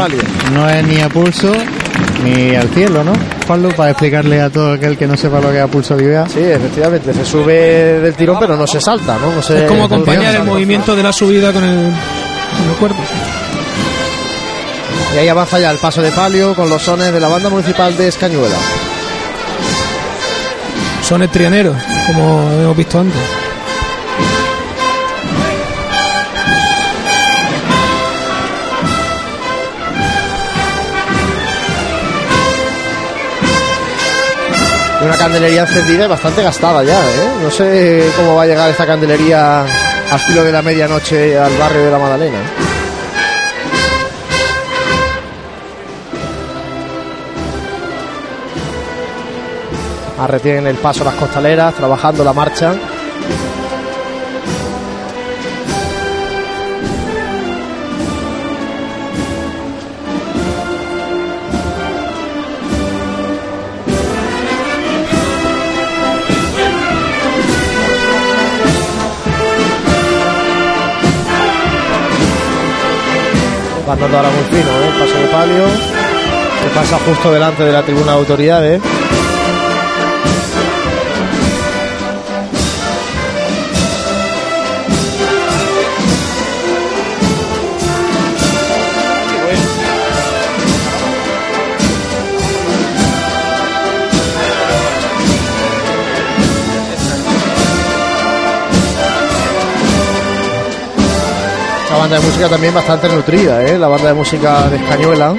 Speaker 1: no es ni a pulso ni al cielo, ¿no? Juanlu, para explicarle a todo aquel que no sepa lo que es pulso aliviado.
Speaker 2: Sí, efectivamente, se sube del tirón pero no se salta, ¿no? no se,
Speaker 3: Es como acompañar el movimiento de la subida con el, con el cuerpo.
Speaker 2: Y ahí avanza ya el paso de palio con los sones de la banda municipal de Escañuela.
Speaker 3: Son estrianeros, como hemos visto antes.
Speaker 2: una candelería encendida y bastante gastada ya. ¿eh? No sé cómo va a llegar esta candelería a estilo de la medianoche al barrio de la Madalena. Arretienen el paso las costaleras, trabajando la marcha. Andando ahora muy fino, ¿eh? Paso de palio. Que pasa justo delante de la tribuna de autoridades. Una banda de música también bastante nutrida, ¿eh? La banda de música de Escañuela.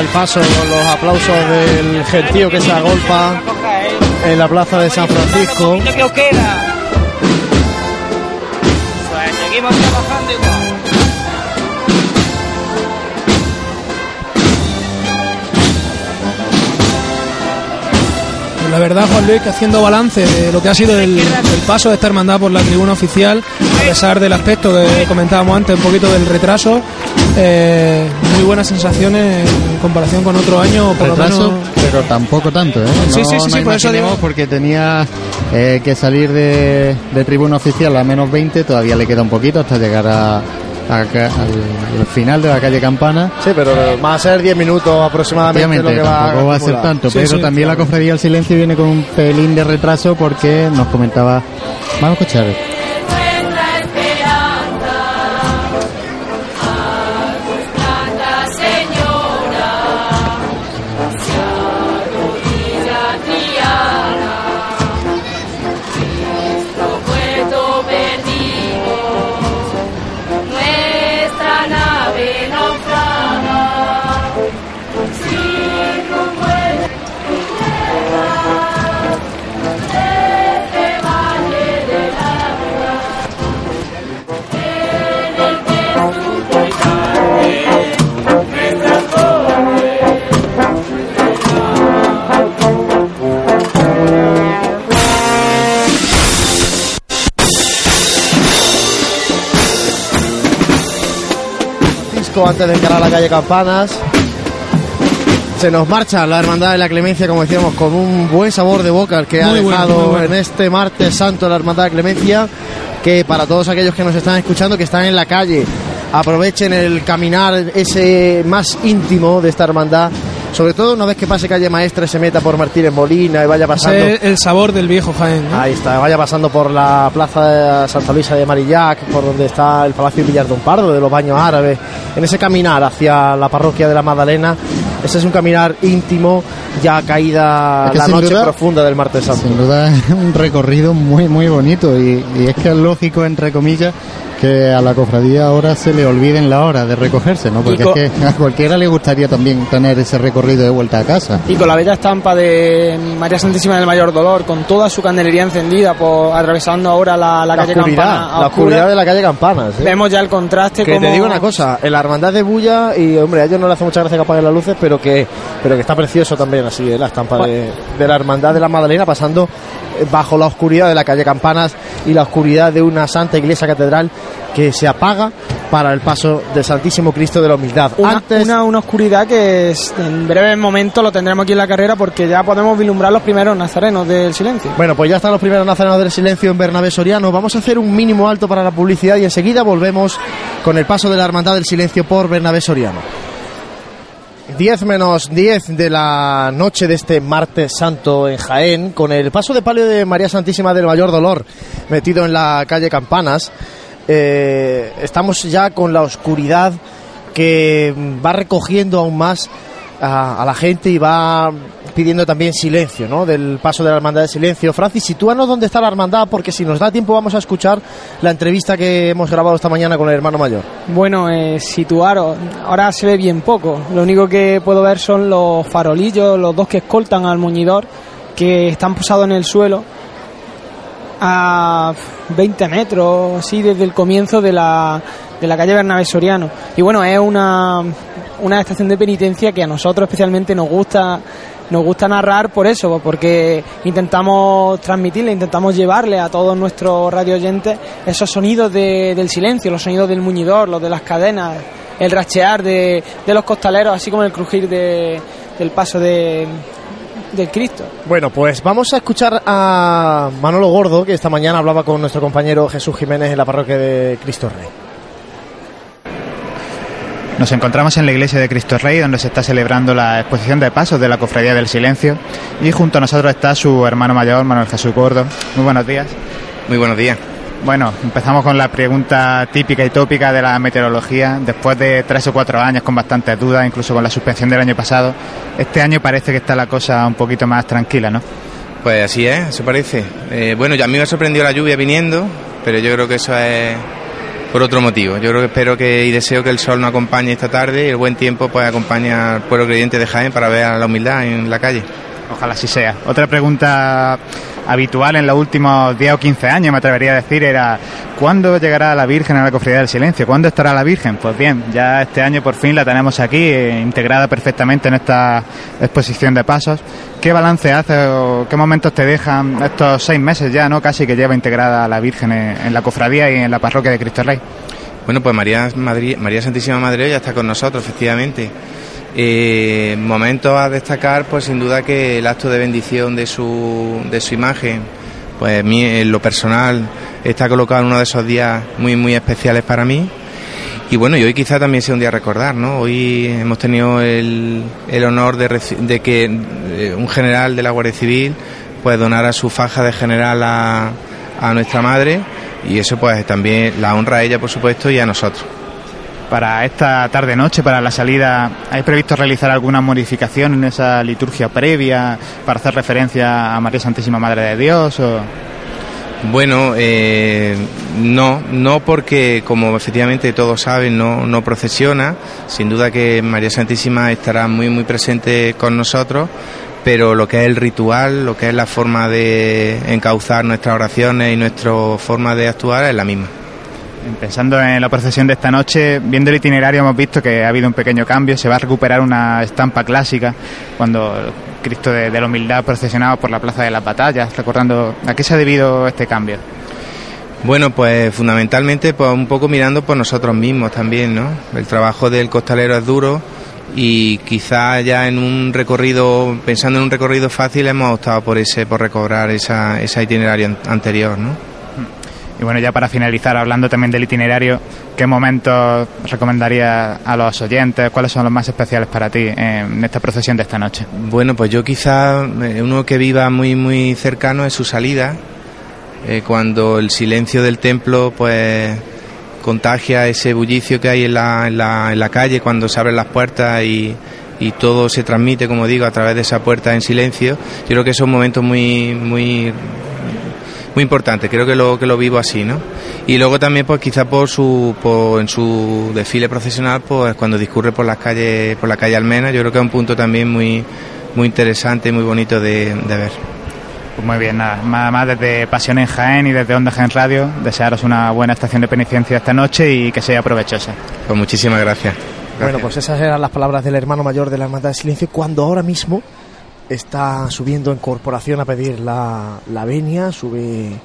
Speaker 2: El paso con los aplausos del gentío que se agolpa en la plaza de San Francisco.
Speaker 9: Pues
Speaker 3: la verdad, Juan Luis, que haciendo balance de lo que ha sido el, el paso de esta hermandad por la tribuna oficial, a pesar del aspecto que comentábamos antes, un poquito del retraso, eh, muy buenas sensaciones en comparación con otro año, por lo
Speaker 1: Retraso,
Speaker 3: menos.
Speaker 1: pero tampoco tanto, ¿eh?
Speaker 3: Sí,
Speaker 1: No
Speaker 3: sí, sí, por eso digo-
Speaker 1: porque tenía eh, que salir de, de tribuna oficial a menos 20, todavía le queda un poquito hasta llegar a, al, al final de la calle Campana.
Speaker 2: Sí, pero va a ser 10 minutos aproximadamente lo que va
Speaker 1: tampoco va a ser tanto,
Speaker 2: Sí,
Speaker 1: pero
Speaker 2: sí,
Speaker 1: también la cofradía del silencio viene con un pelín de retraso porque nos comentaba. Vamos a escuchar.
Speaker 2: Antes de encarar la calle Campanas. Se nos marcha la Hermandad de la Clemencia, como decíamos, con un buen sabor de boca el que ha
Speaker 3: Muy bueno,
Speaker 2: dejado
Speaker 3: muy bueno.
Speaker 2: en este martes santo la Hermandad de Clemencia. Que para todos aquellos que nos están escuchando, que están en la calle, aprovechen el caminar ese más íntimo de esta hermandad. Sobre todo una vez que pase calle Maestra y se meta por Martínez Molina y vaya pasando.
Speaker 3: Ese es el sabor del viejo Jaén.
Speaker 2: Ahí está, vaya pasando por la plaza de Santa Luisa de Marillac, por donde está el Palacio Villar Don Pardo, de los baños árabes, en ese caminar hacia la parroquia de la Magdalena. Ese es un caminar íntimo, ya caída
Speaker 1: Es que
Speaker 2: la noche
Speaker 1: duda-
Speaker 2: profunda del martes santo.
Speaker 1: Sin duda es un recorrido muy muy bonito y, y es que es lógico entre comillas que a la cofradía ahora se le olviden la hora de recogerse, ¿no? Porque
Speaker 4: Y co-
Speaker 1: es que a cualquiera le gustaría también tener ese recorrido de vuelta a casa.
Speaker 4: Y con la bella estampa de María Santísima del Mayor Dolor, con toda su candelería encendida, por, atravesando ahora la, la
Speaker 2: La
Speaker 4: calle
Speaker 2: oscuridad,
Speaker 4: Campana.
Speaker 2: la oscuridad de la calle Campanas. ¿eh?
Speaker 4: Vemos ya el contraste
Speaker 2: Que
Speaker 4: como...
Speaker 2: te digo una cosa, en la hermandad de Bulla, y hombre, a ellos no le hace mucha gracia que apaguen las luces, pero que, pero que está precioso también así, ¿eh? la estampa de, de la hermandad de la Magdalena pasando eh, bajo la oscuridad de la calle Campanas y la oscuridad de una santa iglesia catedral que se apaga para el paso del Santísimo Cristo de la Humildad.
Speaker 4: Una,
Speaker 2: Antes,
Speaker 4: una, una oscuridad que es- en breve momento lo tendremos aquí en la carrera porque ya podemos vislumbrar los primeros nazarenos del silencio.
Speaker 2: Bueno, pues ya están los primeros nazarenos del silencio en Bernabé Soriano. Vamos a hacer un mínimo alto para la publicidad y enseguida volvemos con el paso de la Hermandad del Silencio por Bernabé Soriano. 10 menos 10 de la noche de este martes santo en Jaén, con el paso de palio de María Santísima del Mayor Dolor metido en la calle Campanas. eh, estamos ya con la oscuridad que va recogiendo aún más a, a la gente y va pidiendo también silencio, ¿no? Del paso de la hermandad de silencio. Francis, sitúanos dónde está la hermandad, porque si nos da tiempo vamos a escuchar la entrevista que hemos grabado esta mañana con el hermano mayor.
Speaker 4: Bueno, eh, situaros, ahora se ve bien poco. Lo único que puedo ver son los farolillos, los dos que escoltan al muñidor, que están posados en el suelo a 20 metros, así desde el comienzo de la, de la calle Bernabé Soriano. Y bueno, es una, una estación de penitencia que a nosotros especialmente nos gusta nos gusta narrar por eso, porque intentamos transmitirle, intentamos llevarle a todos nuestros radio oyentes esos sonidos de- del silencio, los sonidos del muñidor, los de las cadenas, el rachear de, de los costaleros, así como el crujir de- del paso de, del Cristo.
Speaker 2: Bueno, pues vamos a escuchar a Manolo Gordo, que esta mañana hablaba con nuestro compañero Jesús Jiménez en la parroquia de Cristo Rey.
Speaker 10: Nos encontramos en la iglesia de Cristo Rey, donde se está celebrando la exposición de pasos de la Cofradía del Silencio. Y junto a nosotros está su hermano mayor, Manuel Jesús Gordo. Muy buenos días.
Speaker 11: Muy buenos días.
Speaker 10: Bueno, empezamos con la pregunta típica y tópica de la meteorología. Después de tres o cuatro años con bastantes dudas, incluso con la suspensión del año pasado, este año parece que está la cosa un poquito más tranquila, ¿no?
Speaker 11: Pues así es, eso parece. Eh, bueno, ya a mí me sorprendió la lluvia viniendo, pero yo creo que eso es por otro motivo. Yo creo que espero que y deseo que el sol nos acompañe esta tarde y el buen tiempo pues acompañe al pueblo creyente de Jaén para ver a la humildad en la calle.
Speaker 10: Ojalá así sea. Otra pregunta habitual en los últimos 10 o 15 años, me atrevería a decir, era ¿cuándo llegará la Virgen a la Cofradía del Silencio? ¿Cuándo estará la Virgen? Pues bien, ya este año por fin la tenemos aquí, eh, integrada perfectamente en esta exposición de pasos. ¿Qué balance hace o qué momentos te dejan estos seis meses ya, no casi que lleva integrada la Virgen en, la Cofradía y en la parroquia de Cristo Rey?
Speaker 11: Bueno, pues María, Madri- María Santísima Madre ya está con nosotros, efectivamente. Eh, momentos a destacar, pues sin duda que el acto de bendición de su, de su imagen, pues mí en lo personal está colocado en uno de esos días muy, muy especiales para mí. Y bueno, y hoy quizá también sea un día a recordar, ¿no? Hoy hemos tenido el, el honor de, de que eh, un general de la Guardia Civil pues donara su faja de general a, a nuestra madre y eso pues también la honra a ella, por supuesto, y a nosotros.
Speaker 10: Para esta tarde-noche, para la salida, ¿hay previsto realizar alguna modificación en esa liturgia previa para hacer referencia a María Santísima Madre de Dios? O...
Speaker 11: Bueno, eh, no, no porque como efectivamente todos saben no, no procesiona, sin duda que María Santísima estará muy muy presente con nosotros, pero lo que es el ritual, lo que es la forma de encauzar nuestras oraciones y nuestra forma de actuar es la misma.
Speaker 10: Pensando en la procesión de esta noche, viendo el itinerario hemos visto que ha habido un pequeño cambio, se va a recuperar una estampa clásica cuando Cristo de, la Humildad procesionaba por la Plaza de las Batallas, recordando a qué se ha debido este cambio.
Speaker 11: Bueno, pues fundamentalmente pues un poco mirando por nosotros mismos también, ¿no? El trabajo del costalero es duro y quizá ya en un recorrido, pensando en un recorrido fácil, hemos optado por ese, por recobrar esa, ese itinerario an- anterior, ¿no?
Speaker 10: Y bueno, ya para finalizar, hablando también del itinerario, ¿qué momentos recomendarías a los oyentes? ¿Cuáles son los más especiales para ti en esta procesión de esta noche?
Speaker 11: Bueno, pues yo quizá eh, uno que viva muy muy cercano es su salida, eh, cuando el silencio del templo pues contagia ese bullicio que hay en la, en la, en la calle cuando se abren las puertas y, y todo se transmite, como digo, a través de esa puerta en silencio. Yo creo que son momentos muy muy muy importantes, creo que lo que lo vivo así, ¿no? Y luego también pues quizá por su por, en su desfile procesional pues cuando discurre por las calles por la calle Almena, yo creo que es un punto también muy muy interesante, muy bonito de, de ver.
Speaker 10: Pues muy bien, nada, nada más desde Pasión en Jaén y desde Onda Jaén Radio, desearos una buena estación de penitencia esta noche y que sea provechosa.
Speaker 11: Pues muchísimas gracias.
Speaker 2: Bueno, pues esas eran las palabras del hermano mayor de la Hermandad del Silencio cuando ahora mismo está subiendo en corporación a pedir la, la venia, sube...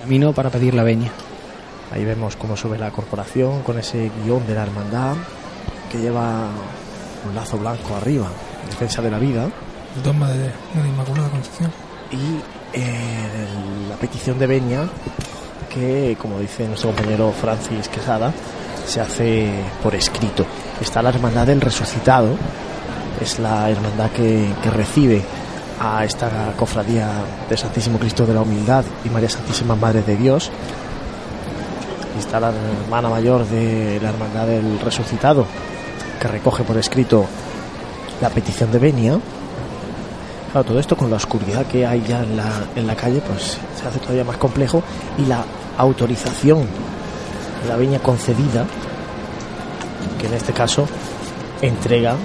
Speaker 4: Camino para pedir la veña.
Speaker 2: Ahí vemos cómo sube la corporación con ese guion de la hermandad que lleva un lazo blanco arriba, en defensa de la vida,
Speaker 3: Dogma de, de la Inmaculada Concepción.
Speaker 2: y eh, la petición de venia que, como dice nuestro compañero Francis Quesada, se hace por escrito. Está la hermandad del resucitado, es la hermandad que, que recibe a esta cofradía de Santísimo Cristo de la Humildad y María Santísima Madre de Dios. Está la hermana mayor de la Hermandad del Resucitado, que recoge por escrito la petición de venia. Claro, todo esto con la oscuridad que hay ya en la, en la calle, pues se hace todavía más complejo y la autorización la venia concedida, que en este caso entrega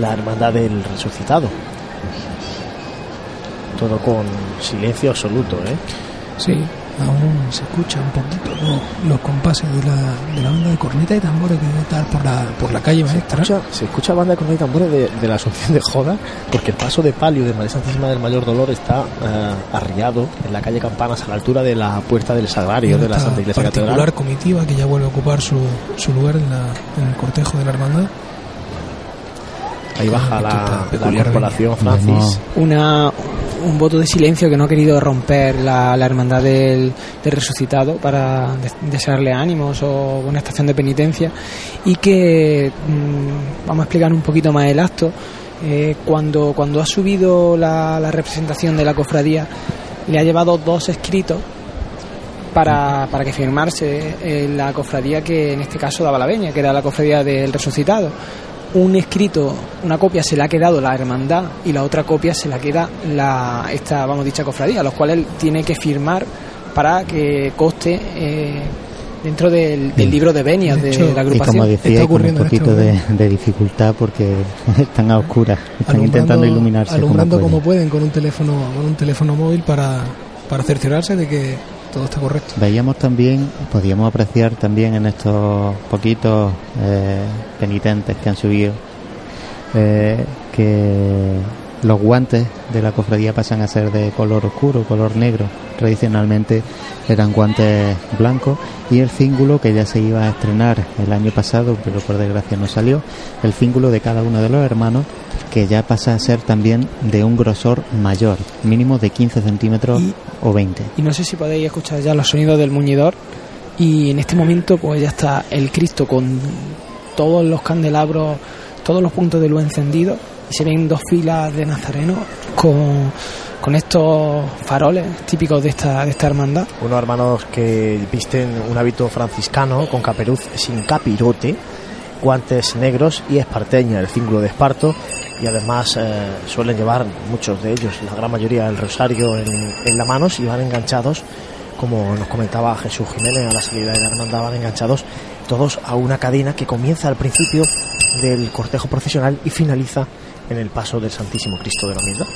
Speaker 2: la Hermandad del Resucitado. Todo con silencio absoluto, ¿eh?
Speaker 3: Sí, aún se escucha un poquito los, los compases de la, de la banda de corneta y tambores que debe estar por la, por la calle maestra.
Speaker 2: Se escucha, se escucha banda de corneta y tambores de, de la Asunción de Joda, porque el paso de palio de María Santísima del Mayor Dolor está eh, arriado en la calle Campanas a la altura de la puerta del Sagrario de la Santa Iglesia
Speaker 3: particular
Speaker 2: Catedral.
Speaker 3: comitiva que ya vuelve a ocupar su, su lugar en, la, en el cortejo de la hermandad.
Speaker 2: Ahí baja la, la corporación. Francis.
Speaker 4: una un voto de silencio que no ha querido romper la, la hermandad del, resucitado para de- desearle ánimos o una estación de penitencia y que mm, vamos a explicar un poquito más el acto Eh, cuando cuando ha subido la, la representación de la cofradía le ha llevado dos escritos para, para que firmarse en la cofradía que en este caso daba la veña, que era la cofradía del resucitado. Un escrito, una copia se la ha quedado la hermandad y la otra copia se la queda la esta, vamos, dicha cofradía, los cuales él tiene que firmar para que coste eh, dentro del, del libro de venias de,
Speaker 3: hecho,
Speaker 4: la
Speaker 1: Y
Speaker 4: agrupación.
Speaker 1: como decía, hay con un poquito de, de dificultad porque están a oscuras, están intentando iluminarse. como
Speaker 3: alumbrando
Speaker 1: pueden.
Speaker 3: como pueden con un teléfono con un teléfono móvil para, para cerciorarse de que está correcto.
Speaker 1: Veíamos también, podíamos apreciar también en estos poquitos eh, penitentes que han subido, eh, que los guantes de la cofradía pasan a ser de color oscuro, color negro. Tradicionalmente eran guantes blancos y el cíngulo que ya se iba a estrenar el año pasado, pero por desgracia no salió, el cíngulo de cada uno de los hermanos que ya pasa a ser también de un grosor mayor, mínimo de 15 centímetros o 20.
Speaker 4: Y no sé si podéis escuchar ya los sonidos del muñidor. Y en este momento, pues ya está el Cristo con todos los candelabros, todos los puntos de luz encendidos. Y se ven dos filas de nazarenos con, con estos faroles típicos de esta, de esta hermandad.
Speaker 2: Unos hermanos que visten un hábito franciscano con caperuz sin capirote, guantes negros y esparteña, el cíngulo de esparto. Y además eh, suelen llevar muchos de ellos, la gran mayoría, el rosario en, en la mano y van enganchados, como nos comentaba Jesús Jiménez a la salida de la hermandad, van enganchados todos a una cadena que comienza al principio del cortejo procesional y finaliza en el paso del Santísimo Cristo de la Humildad.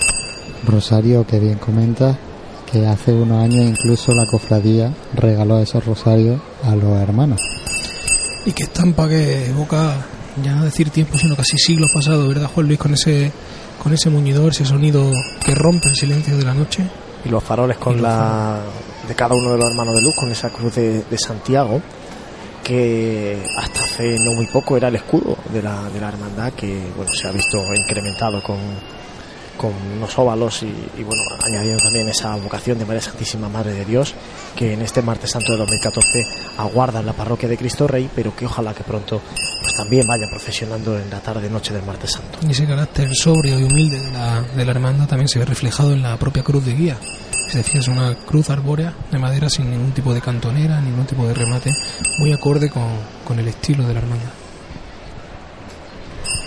Speaker 1: Rosario, que bien comenta, que hace unos años incluso la cofradía regaló esos rosarios a los hermanos.
Speaker 3: Y que estampa que evoca, ya no decir tiempo, sino casi siglos pasados, ¿verdad, Juan Luis? Con ese, con ese muñidor, ese sonido que rompe el silencio de la noche.
Speaker 2: y los faroles con la de cada uno de los hermanos de luz con esa cruz de, de Santiago que hasta hace no muy poco era el escudo de la, de la hermandad que bueno se ha visto incrementado con, con unos óvalos y, y, bueno añadiendo también esa vocación de María Santísima Madre de Dios que en este martes santo de 2014 aguarda en la parroquia de Cristo Rey pero que ojalá que pronto también vaya procesionando en la tarde noche del martes santo
Speaker 3: Y ese carácter sobrio y humilde de la, de la hermandad también se ve reflejado en la propia cruz de guía. Es decir, es una cruz arbórea de madera sin ningún tipo de cantonera, ningún tipo de remate, muy acorde con, con el estilo de la hermandad.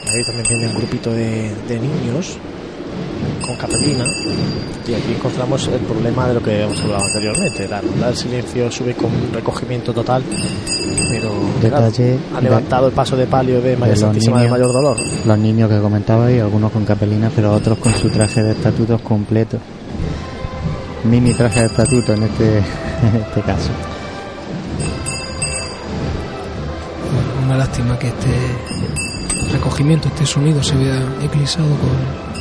Speaker 2: Ahí también viene un grupito de, de niños con capelina y aquí encontramos el problema de lo que hemos hablado anteriormente. La hermandad del silencio sube con un recogimiento total, pero claro,
Speaker 1: Detalle
Speaker 2: ha levantado el paso de palio de María
Speaker 1: de
Speaker 2: Santísima del
Speaker 1: niños.
Speaker 2: Mayor Dolor.
Speaker 1: Los niños que comentaba y algunos con capelina, pero otros con su traje de estatutos completo. Mini traje de estatuto en este, en este caso.
Speaker 3: Una lástima que este recogimiento, este sonido se vea eclipsado con,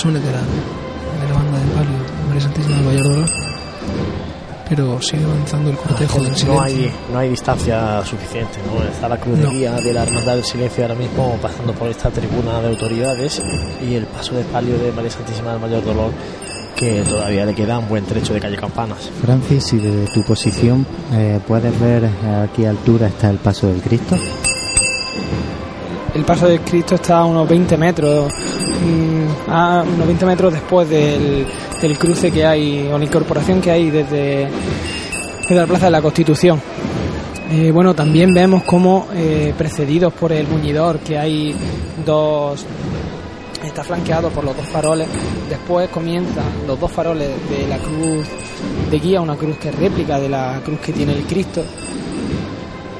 Speaker 3: sones de la, de la banda del palio de María Santísima del Valladolid. Pero sigue avanzando el cortejo del silencio.
Speaker 2: No hay, no hay distancia suficiente, ¿no? Está la cruz
Speaker 3: No.
Speaker 2: de guía de la Hermandad del Silencio ahora mismo pasando por esta tribuna de autoridades y el paso de palio de María Santísima del Mayor Dolor que todavía le queda un buen trecho de calle Campanas.
Speaker 1: Francis, si desde tu posición eh, puedes ver a qué altura está el paso del Cristo.
Speaker 4: El paso del Cristo está a unos 20 metros. A unos 20 metros después del, del cruce que hay, o la incorporación que hay desde, desde la Plaza de la Constitución. Eh, bueno, también vemos como eh, precedidos por el muñidor, que hay dos, está flanqueado por los dos faroles. Después comienzan los dos faroles de la cruz de guía, una cruz que es réplica de la cruz que tiene el Cristo.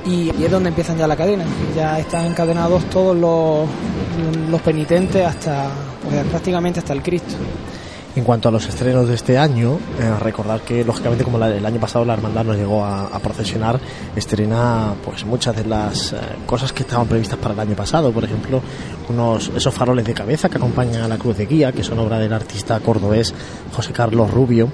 Speaker 4: Y, y es donde empiezan ya la cadena. Ya están encadenados todos los, los penitentes hasta prácticamente hasta el Cristo.
Speaker 2: En cuanto a los estrenos de este año, eh, recordar que lógicamente como el año pasado la hermandad nos llegó a, a procesionar, estrena pues muchas de las eh, cosas que estaban previstas para el año pasado, por ejemplo, unos esos faroles de cabeza que acompañan a la cruz de guía, que son obra del artista cordobés José Carlos Rubio,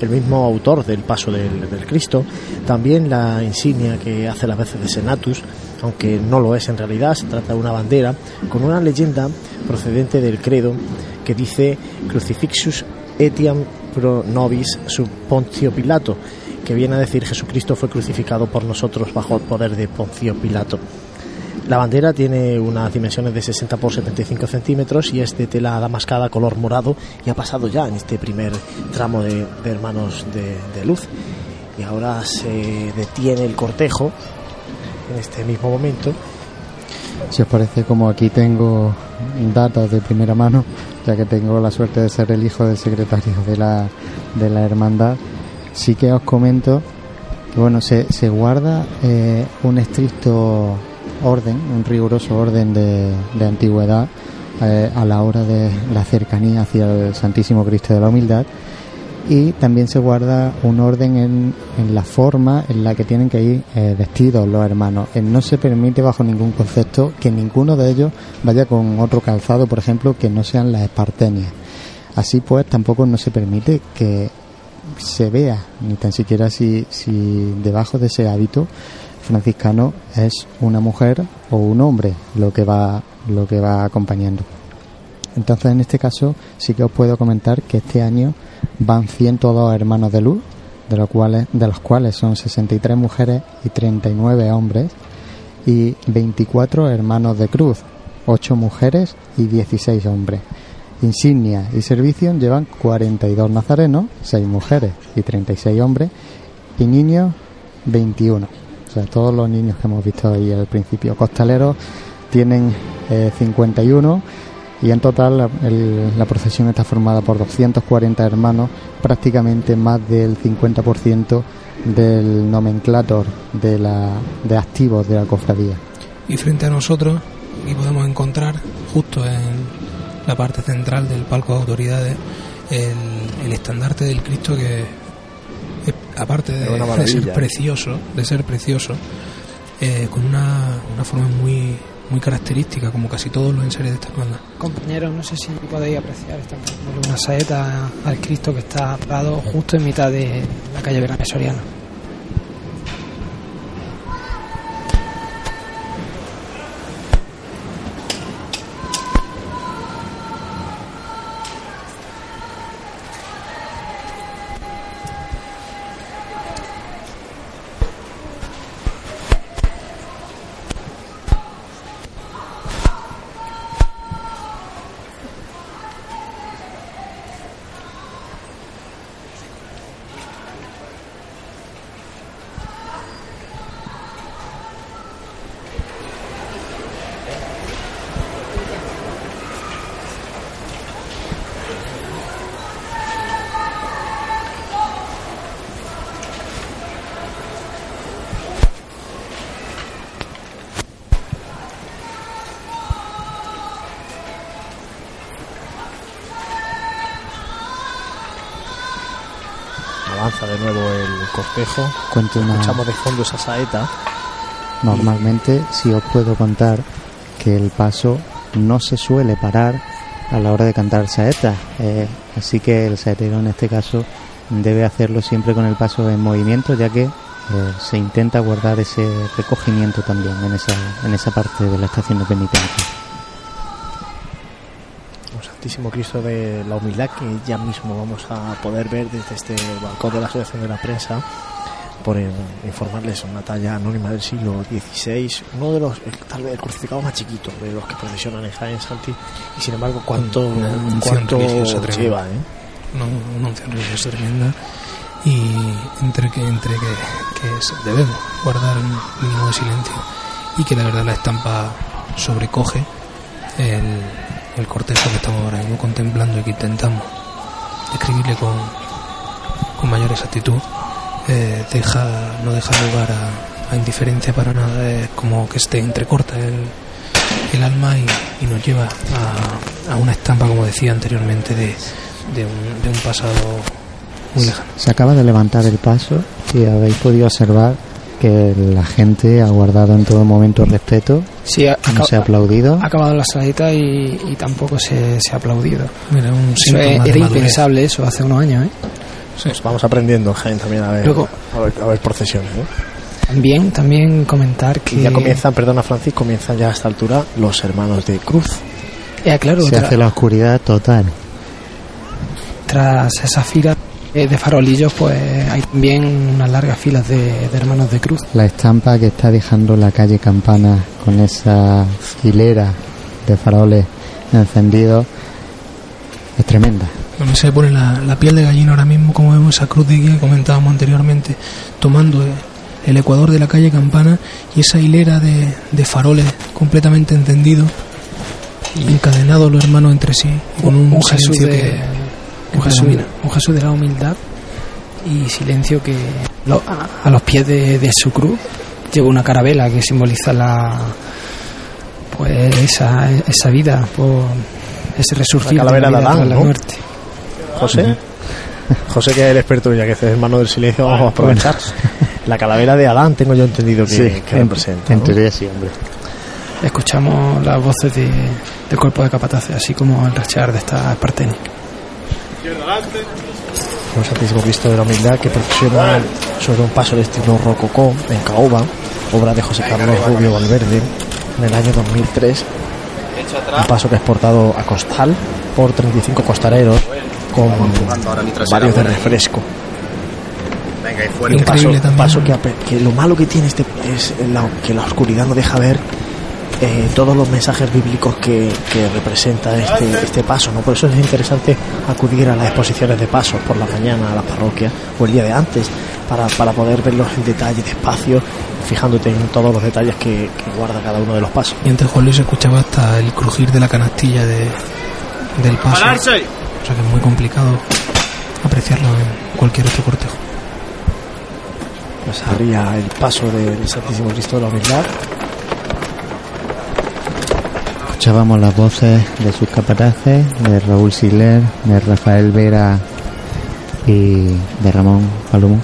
Speaker 2: el mismo autor del Paso del, del Cristo, también la insignia que hace las veces de Senatus, aunque no lo es en realidad, se trata de una bandera con una leyenda procedente del credo que dice Crucifixus etiam pro nobis sub Poncio Pilato, que viene a decir Jesucristo fue crucificado por nosotros bajo el poder de Poncio Pilato. La bandera tiene unas dimensiones de 60 por 75 centímetros y es de tela damascada color morado y ha pasado ya en este primer tramo de, hermanos de, de luz. Y ahora se detiene el cortejo en este mismo momento.
Speaker 1: Si os parece, como aquí tengo datos de primera mano, ya que tengo la suerte de ser el hijo del secretario de la, de la hermandad, sí que os comento que bueno, se, se guarda eh, un estricto orden, un riguroso orden de, de antigüedad eh, a la hora de la cercanía hacia el Santísimo Cristo de la Humildad y también se guarda un orden en, la forma en la que tienen que ir eh, vestidos los hermanos. Eh, no se permite bajo ningún concepto que ninguno de ellos vaya con otro calzado, por ejemplo, que no sean las espartenias. Así pues, tampoco no se permite que se vea, ni tan siquiera si, si debajo de ese hábito franciscano es una mujer o un hombre lo que va, lo que va acompañando. Entonces, en este caso, sí que os puedo comentar que este año van 102 hermanos de luz, de los cuales, de los cuales son 63 mujeres y 39 hombres, y 24 hermanos de cruz, 8 mujeres y 16 hombres. Insignia y servicio llevan 42 nazarenos, 6 mujeres y 36 hombres, y niños 21. O sea, todos los niños que hemos visto ahí al principio. Costaleros tienen eh, 51 y en total la, el- la procesión está formada por 240 hermanos, prácticamente más del 50% del nomenclator de, la, de activos de la cofradía.
Speaker 3: Y frente a nosotros, aquí podemos encontrar, justo en la parte central del palco de autoridades, el, el estandarte del Cristo que, es, aparte de, de ser precioso, de ser precioso, eh, con una, una forma muy muy característica, como casi todos los enseres de esta hermandad.
Speaker 4: Compañeros, no sé si podéis apreciar esta una saeta al Cristo que está parado justo en mitad de la calle Bernabé Soriano.
Speaker 1: Cuento una-
Speaker 2: Escuchamos de fondo esa saeta.
Speaker 1: Normalmente, si os puedo contar que el paso no se suele parar a la hora de cantar saeta, eh, así que el saetero en este caso debe hacerlo siempre con el paso en movimiento, ya que eh, se intenta guardar ese recogimiento también en esa, en esa parte de la estación de penitencia.
Speaker 2: Santísimo Cristo de la Humildad que ya mismo vamos a poder ver desde este balcón de la Asociación de la Prensa por in- informarles, una talla anónima del siglo XVI, uno de los, el- tal vez el crucificado más chiquito de los que procesionan en Jaén Santi, y sin embargo, ¿cuánto, cuánto lleva? ¿eh?
Speaker 3: una, una unción religiosa tremenda y entre que entre que, que es- debemos guardar un mínimo de silencio y que la verdad la estampa sobrecoge el, el cortejo que estamos ahora mismo contemplando y que intentamos describirle con, con mayor exactitud eh, deja no deja lugar a, a indiferencia para nada es como que esté entrecorta el, el alma y, y nos lleva a, a una estampa como decía anteriormente de, de un, de un pasado muy lejano.
Speaker 1: Se acaba de levantar el paso y habéis podido observar que la gente ha guardado en todo momento respeto.
Speaker 4: Sí, ha,
Speaker 1: no se ha aplaudido.
Speaker 4: ha acabado la saladita y, y tampoco se, se ha aplaudido.
Speaker 3: Era un
Speaker 4: Eso es-
Speaker 3: de
Speaker 4: era impensable eso hace unos años, ¿eh?
Speaker 2: Pues vamos aprendiendo en Jaén también a ver,
Speaker 4: Luego-
Speaker 2: a ver, a ver procesiones. ¿eh?
Speaker 4: También, también comentar que...
Speaker 2: Y ya comienzan, perdona Francis, comienzan ya a esta altura los hermanos de Cruz.
Speaker 4: Eh, claro,
Speaker 1: Se
Speaker 4: tra-
Speaker 1: hace la oscuridad total.
Speaker 4: tras esa fila eh, de farolillos, pues hay también unas largas filas de, de hermanos de cruz.
Speaker 1: La estampa que está dejando la calle Campana con esa hilera de faroles encendidos es tremenda.
Speaker 3: A mí se me pone la, la piel de gallina ahora mismo, como vemos esa cruz de guía que comentábamos anteriormente, tomando eh, el ecuador de la calle Campana y esa hilera de, de faroles completamente encendidos, encadenados los hermanos entre sí, con un,
Speaker 4: un Jesús
Speaker 3: silencio
Speaker 4: de,
Speaker 3: que,
Speaker 4: un Jesús,
Speaker 3: predomina.
Speaker 4: un Jesús de la humildad y silencio que lo- a, a los pies de, de su cruz lleva una carabela que simboliza la pues esa, esa vida por ese resurgir
Speaker 2: La calavera
Speaker 4: de la vida
Speaker 2: Adán,
Speaker 4: la
Speaker 2: ¿no?
Speaker 4: muerte.
Speaker 2: José. José, que es el experto, ya que es hermano del silencio, vamos a aprovechar. La calavera de Adán, tengo yo entendido que,
Speaker 1: Sí,
Speaker 2: que
Speaker 1: en-
Speaker 2: representa.
Speaker 1: en
Speaker 2: ¿no?
Speaker 1: teoría sí, hombre.
Speaker 4: Escuchamos las voces de- del cuerpo de capataces, así como el rachear de esta esparteni.
Speaker 2: Un Santísimo Cristo de la Humildad que procesiona sobre un paso de estilo rococó en Caoba, obra de José Carlos Rubio Valverde, en el año 2003. Un paso que es portado a costal por 35 costareros con varios de refresco. Un paso,
Speaker 3: Increíble también.
Speaker 2: paso que, ape- que lo malo que tiene este es la- que la oscuridad no deja ver eh, todos los mensajes bíblicos que, que representa este, este paso. ¿no? Por eso es interesante acudir a las exposiciones de pasos por la mañana a la parroquia o el día de antes para, para poder verlos en detalle, despacio, fijándote en todos los detalles que, que guarda cada uno de los pasos.
Speaker 3: Y antes Juan Luis escuchaba hasta el crujir de la canastilla de, del paso. O sea que es muy complicado apreciarlo en cualquier otro cortejo.
Speaker 2: Pues haría el paso del Santísimo Cristo de la Humildad.
Speaker 1: Escuchábamos las voces de sus capataces, de Raúl Siler, de Rafael Vera y de Ramón Palomo.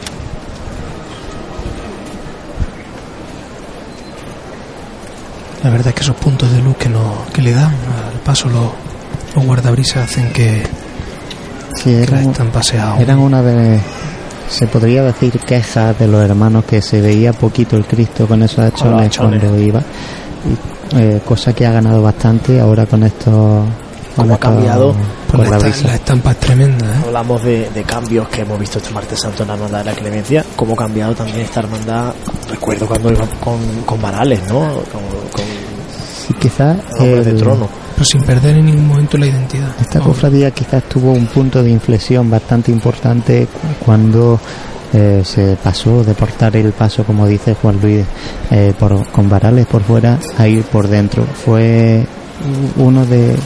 Speaker 3: La verdad es que esos puntos de luz que, no, que le dan al paso los, los guardabrisas hacen que,
Speaker 1: Sí,
Speaker 3: que
Speaker 1: eran,
Speaker 3: estampa sea aún-
Speaker 1: eran una de, se podría decir, quejas de los hermanos que se veía poquito el Cristo con esos hachones
Speaker 2: hachones.
Speaker 1: cuando iba. Y, eh, cosa que ha ganado bastante ahora con estos. con
Speaker 2: Cómo ha cambiado.
Speaker 3: Pues la,
Speaker 1: guardabrisas.
Speaker 3: esta- la estampa es tremenda, ¿eh?
Speaker 2: Hablamos de, de cambios que hemos visto este martes santo en la hermandad de la clemencia, cómo ha cambiado también esta hermandad, recuerdo cuando iba con, con varales, ¿no? Con, con
Speaker 1: Sí, quizás
Speaker 2: hombres de
Speaker 1: el-
Speaker 2: trono.
Speaker 3: Pero sin perder en ningún momento la identidad.
Speaker 1: Esta cofradía quizás tuvo un punto de inflexión bastante importante cuando eh, se pasó de portar el paso, como dice Juan Luis, eh, por, con varales por fuera a ir por dentro. Fue uno de,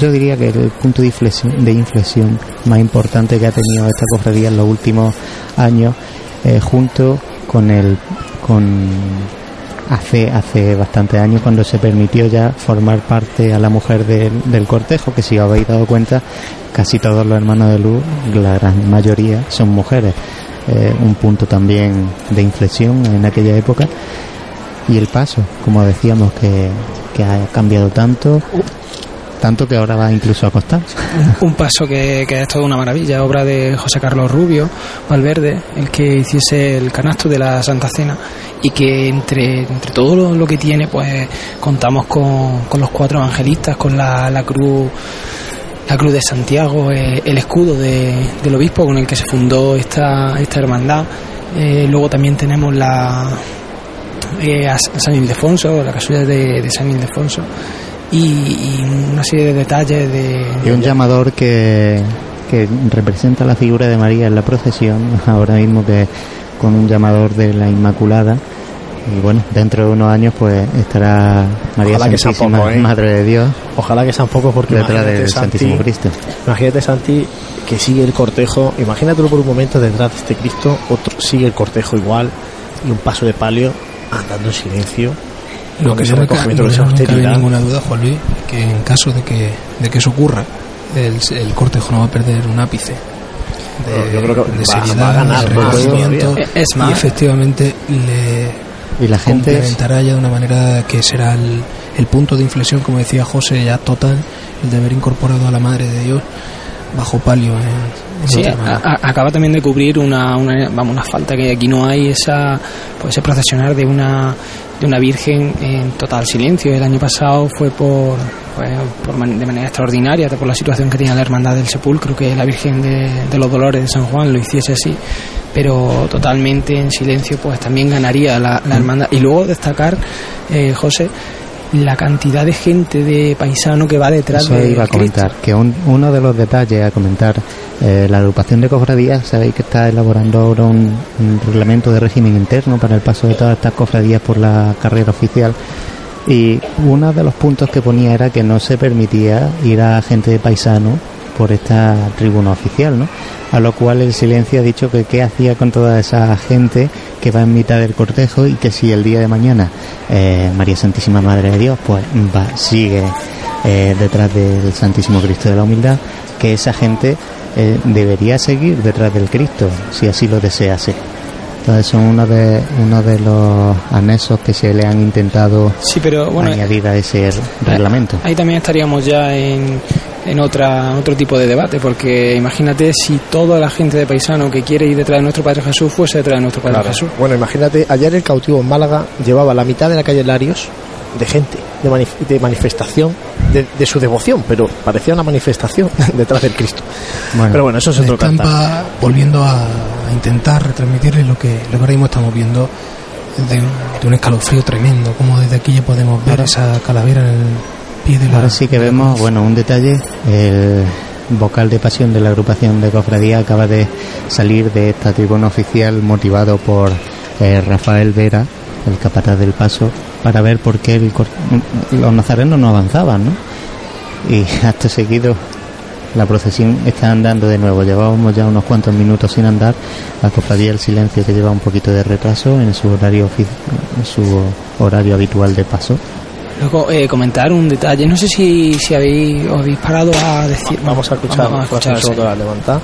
Speaker 1: yo diría que el punto de inflexión, más importante que ha tenido esta cofradía en los últimos años, eh, junto con el, con hace hace bastantes años cuando se permitió ya formar parte a la mujer del, cortejo que si os habéis dado cuenta casi todos los hermanos de luz la gran mayoría son mujeres. Eh, un punto también de inflexión en aquella época. Y el paso como decíamos que ha cambiado tanto tanto que ahora va incluso a costar
Speaker 4: un paso que, que es toda una maravilla, obra de José Carlos Rubio, Valverde, el que hiciese el canasto de la Santa Cena y que entre, entre todo lo, lo que tiene, pues contamos con, con los cuatro evangelistas, con la, la cruz la cruz de Santiago, eh, el escudo de- del obispo con el que se fundó esta, esta hermandad, Eh, luego también tenemos la eh, San Ildefonso, la casualidad de, de San Ildefonso y, y una serie de detalles de...
Speaker 1: Y un llamador que, que representa la figura de María en la procesión, ahora mismo que con un llamador de la Inmaculada. Y bueno, dentro de unos años pues estará María
Speaker 2: Ojalá que
Speaker 1: Santísima,
Speaker 2: poco, ¿eh?
Speaker 1: Madre de Dios,
Speaker 2: Ojalá que sean pocos porque
Speaker 1: detrás del
Speaker 2: Santi,
Speaker 1: Santísimo Cristo.
Speaker 2: Imagínate, Santi, que sigue el cortejo. Imagínatelo por un momento detrás de este Cristo, otro sigue el cortejo igual y un paso de palio andando en silencio.
Speaker 3: Lo que ca-
Speaker 2: recogimiento,
Speaker 3: lo no me cabe
Speaker 2: austeridad.
Speaker 3: ninguna duda, Juan Luis, que en caso de que, de que eso ocurra, el, el cortejo no va a perder un ápice de,
Speaker 2: Yo creo que
Speaker 3: de
Speaker 2: va-
Speaker 3: seriedad,
Speaker 2: va a ganar
Speaker 3: de
Speaker 2: más.
Speaker 4: Es
Speaker 3: y
Speaker 4: más-
Speaker 3: efectivamente le
Speaker 1: Y la gente es-
Speaker 3: complementará ya de una manera que será el, el punto de inflexión, como decía José, ya total, el de haber incorporado a la Madre de Dios bajo palio en, en
Speaker 4: Sí, a- a- acaba también de cubrir una, una, vamos, una falta que aquí no hay, esa pues ese procesionar de una de una virgen en total silencio. El año pasado fue por, pues, por man- de manera extraordinaria, por la situación que tenía la Hermandad del Sepulcro, que la Virgen de, de los Dolores de San Juan lo hiciese así, pero totalmente en silencio, pues también ganaría la, la Hermandad. Y luego destacar, eh, José, la cantidad de gente de paisano que va detrás
Speaker 1: Eso
Speaker 4: de
Speaker 1: iba a comentar, que un- uno de los detalles a comentar, eh, la agrupación de cofradías, sabéis que está elaborando ahora un, un reglamento de régimen interno para el paso de todas estas cofradías por la carrera oficial. Y uno de los puntos que ponía era que no se permitía ir a gente de paisano por esta tribuna oficial, ¿no? A lo cual el silencio ha dicho que qué hacía con toda esa gente que va en mitad del cortejo y que si el día de mañana eh, María Santísima Madre de Dios pues va, sigue eh, detrás del Santísimo Cristo de la Humildad, que esa gente eh, debería seguir detrás del Cristo, si así lo desease. Entonces son uno de, uno de los anexos que se le han intentado
Speaker 4: Sí, pero bueno,
Speaker 1: añadir a ese reglamento.
Speaker 4: Ahí también estaríamos ya en, en otra, otro tipo de debate, porque imagínate si toda la gente de paisano que quiere ir detrás de nuestro Padre Jesús fuese detrás de nuestro Padre
Speaker 2: Claro.
Speaker 4: Jesús.
Speaker 2: Bueno, imagínate, ayer el cautivo en Málaga llevaba la mitad de la calle Larios de gente, de, manif- de manifestación, de, de su devoción, pero parecía una manifestación detrás del Cristo. Pero bueno, eso es otro cantar.
Speaker 3: volviendo a, intentar retransmitirle lo que, lo que ahora mismo estamos viendo de, un- de un escalofrío tremendo, como desde aquí ya podemos ver esa calavera en el pie de la...
Speaker 1: Ahora sí que vemos, bueno, un detalle, el vocal de pasión de la agrupación de cofradía acaba de salir de esta tribuna oficial motivado por eh, Rafael Vera, el capataz del paso, para ver por qué el cor- los nazarenos no avanzaban, ¿no? Y acto seguido la procesión está andando de nuevo. Llevábamos ya unos cuantos minutos sin andar. La cofradía del silencio que lleva un poquito de retraso en su horario en su horario habitual de paso.
Speaker 4: Luego, eh, comentar un detalle, no sé si, si habéis, os habéis parado a decir...
Speaker 2: Vamos a escuchar,
Speaker 4: Vamos a escuchar, sí.
Speaker 2: la levanta.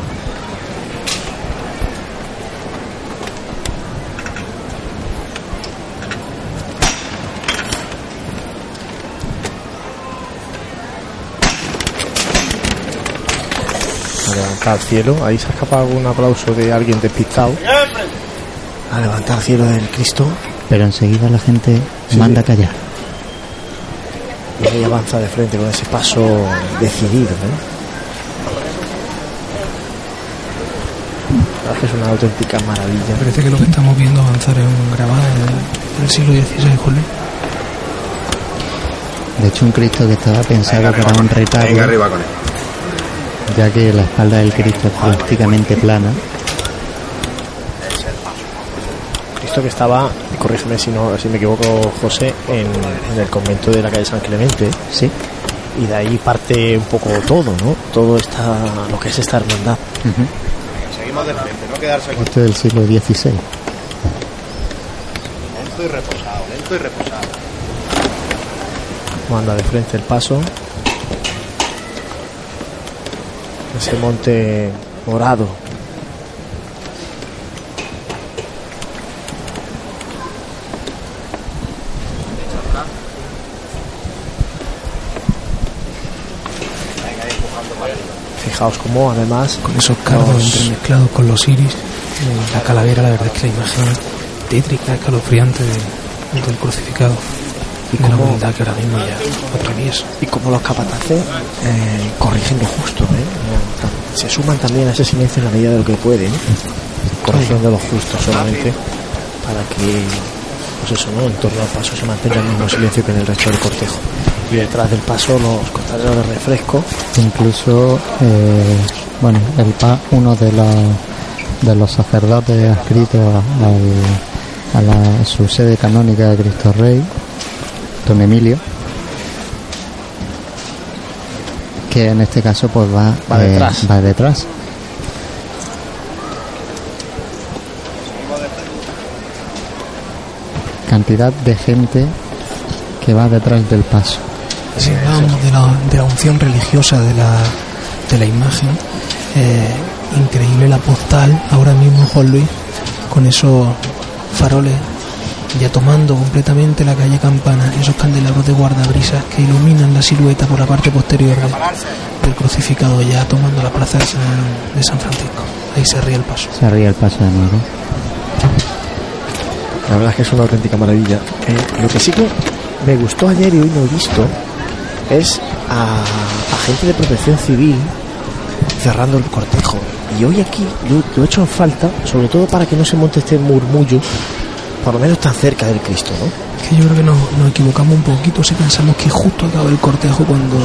Speaker 2: A levantar al cielo, ahí se ha escapado algún aplauso de alguien despistado. A levantar al cielo del Cristo
Speaker 1: Pero enseguida la gente manda a callar.
Speaker 2: y ahí avanza de frente con ese paso decidido. ¿no? Es una auténtica maravilla.
Speaker 3: Parece que lo que estamos viendo avanzar es un grabado del, siglo XVI, Julio.
Speaker 1: De hecho, un Cristo que estaba pensado
Speaker 12: Venga,
Speaker 1: para un retablo,
Speaker 12: Venga, arriba con él.
Speaker 1: Ya que la espalda del Cristo es prácticamente plana.
Speaker 2: Cristo que estaba, corrígeme si no si me equivoco José, en, en el convento de la calle San Clemente.
Speaker 1: Sí.
Speaker 2: Y de ahí parte un poco todo, ¿no? Todo esta, lo que es esta hermandad.
Speaker 12: Seguimos de frente, no quedarse aquí.
Speaker 1: Esto es del siglo XVI.
Speaker 12: Lento y reposado, lento y reposado.
Speaker 2: Manda de frente el paso. Ese monte morado. Fijaos cómo además
Speaker 3: Con esos cardos entremezclados con los iris, eh, la calavera, la verdad es que la imagen tétrica, escalofriante de- del crucificado y de
Speaker 2: cómo-
Speaker 3: que ahora mismo ya atraviesa.
Speaker 2: y como los capataces eh, corrigen lo justo, ¿eh? Se suman también a ese silencio en la medida de lo que pueden. corrección de los justos solamente para que pues eso no en torno al paso se mantenga el mismo silencio que en el resto del cortejo y detrás del paso los costaleros de refresco
Speaker 1: Incluso, eh, bueno, el pa, uno de los, de los sacerdotes adscritos al- a la, su sede canónica de Cristo Rey, don Emilio, que en este caso pues va,
Speaker 2: Va detrás.
Speaker 1: va detrás. Cantidad de gente que va detrás del paso.
Speaker 3: Si hablábamos de la, de la unción religiosa de la, de la imagen, eh, increíble la postal ahora mismo, Juan Luis, con esos faroles ya tomando completamente la calle Campana, esos candelabros de guardabrisas que iluminan la silueta por la parte posterior de- del crucificado, ya tomando la plaza de San, de San Francisco. Ahí se ríe el paso.
Speaker 1: Se ríe el paso de nuevo.
Speaker 2: La verdad es que es una auténtica maravilla. Eh, lo que sí que me gustó ayer y hoy no he visto es a, a gente de protección civil cerrando el cortejo. Y hoy aquí lo, lo he hecho en falta, sobre todo para que no se monte este murmullo, por lo menos tan cerca del Cristo, ¿no?
Speaker 3: que yo creo que nos, nos equivocamos un poquito si pensamos que justo acaba el cortejo cuando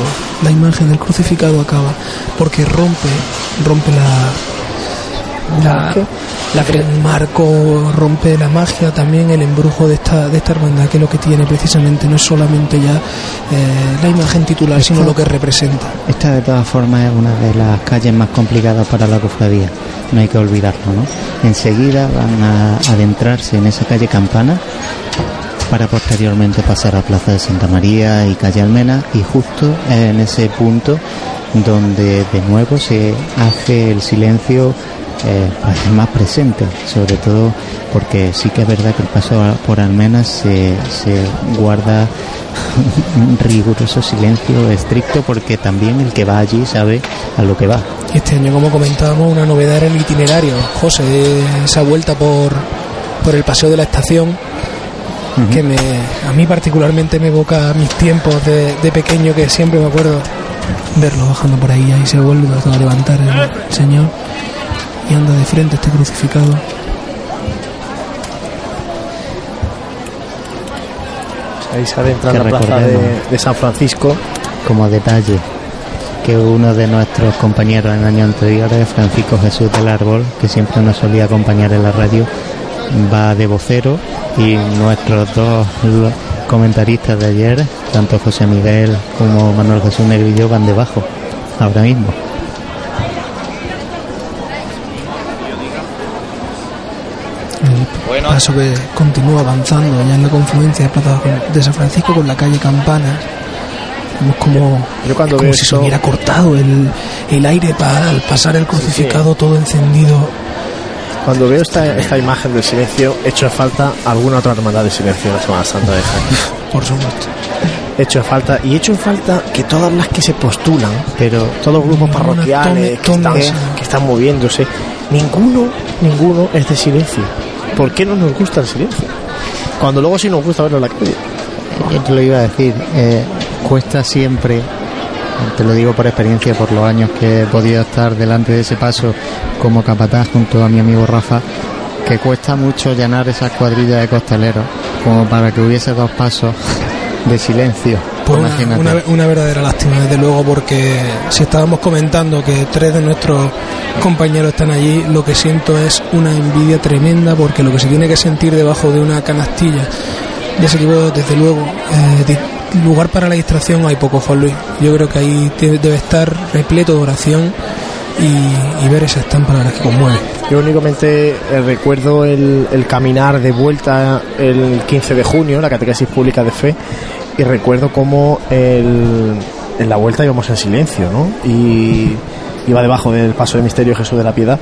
Speaker 3: la imagen del crucificado acaba, porque rompe, rompe la, la, la marco, rompe la magia, también el embrujo de esta, de esta hermandad, que lo que tiene precisamente no es solamente ya eh, la imagen titular, sino lo que representa.
Speaker 1: Esta de todas formas es una de las calles más complicadas para la cofradía, no hay que olvidarlo, ¿no? Enseguida van a adentrarse en esa calle Campana para posteriormente pasar a Plaza de Santa María y calle Almena y justo en ese punto donde de nuevo se hace el silencio eh, más presente, sobre todo porque sí que es verdad que el paso por Almena se, se guarda un riguroso silencio estricto porque también el que va allí sabe a lo que va.
Speaker 3: Este año, como comentábamos, una novedad era el itinerario. José, esa vuelta por, por el paseo de la estación, que me, a mí particularmente me evoca mis tiempos de, de pequeño, que siempre me acuerdo verlo bajando por ahí, ahí se vuelve a levantar el Señor y anda de frente este crucificado.
Speaker 2: Ahí se adentra en
Speaker 1: Que
Speaker 2: la plaza de, San Francisco.
Speaker 1: Como detalle, que uno de nuestros compañeros en años anteriores, Francisco Jesús del Árbol, que siempre nos solía acompañar en la radio, va de vocero y nuestros dos comentaristas de ayer, tanto José Miguel como Manuel Jesús Negrillo, van debajo, ahora mismo.
Speaker 3: El paso que continúa avanzando ya en la confluencia de Plaza de San Francisco con la calle Campana. Vemos como,
Speaker 2: Yo cuando
Speaker 3: como
Speaker 2: veo
Speaker 3: si se
Speaker 2: eso-
Speaker 3: hubiera cortado el, el aire para al pasar el crucificado todo encendido.
Speaker 2: Cuando veo esta, esta imagen del silencio, echo en falta alguna otra hermandad de silencio de la Semana Santa de Jaén.
Speaker 3: Por supuesto.
Speaker 2: Echo en falta, y echo en falta que todas las que se postulan,
Speaker 1: pero
Speaker 2: todos los grupos parroquiales que están, que están moviéndose, ninguno, ninguno es de silencio. ¿Por qué no nos gusta el silencio? Cuando luego sí nos gusta verlo en la calle.
Speaker 1: Yo te lo iba a decir, eh, cuesta siempre, te lo digo por experiencia, por los años que he podido estar delante de ese paso como capataz junto a mi amigo Rafa, que cuesta mucho llenar esas cuadrillas de costaleros, como para que hubiese dos pasos de silencio.
Speaker 3: Pues una,
Speaker 1: Imagínate.
Speaker 3: una- una verdadera lástima, desde luego, porque si estábamos comentando que tres de nuestros compañeros están allí, lo que siento es una envidia tremenda, porque lo que se tiene que sentir debajo de una canastilla de ese tipo, desde luego, eh, lugar para la distracción hay poco, Juan Luis. Yo creo que ahí debe estar repleto de oración y, y ver esa estampa la que conmueve.
Speaker 2: Yo únicamente eh, recuerdo el, el caminar de vuelta el 15 de junio, la catequesis pública de fe, y recuerdo cómo el- en la vuelta íbamos en silencio, ¿no? Y iba debajo del paso de misterio Jesús de la Piedad,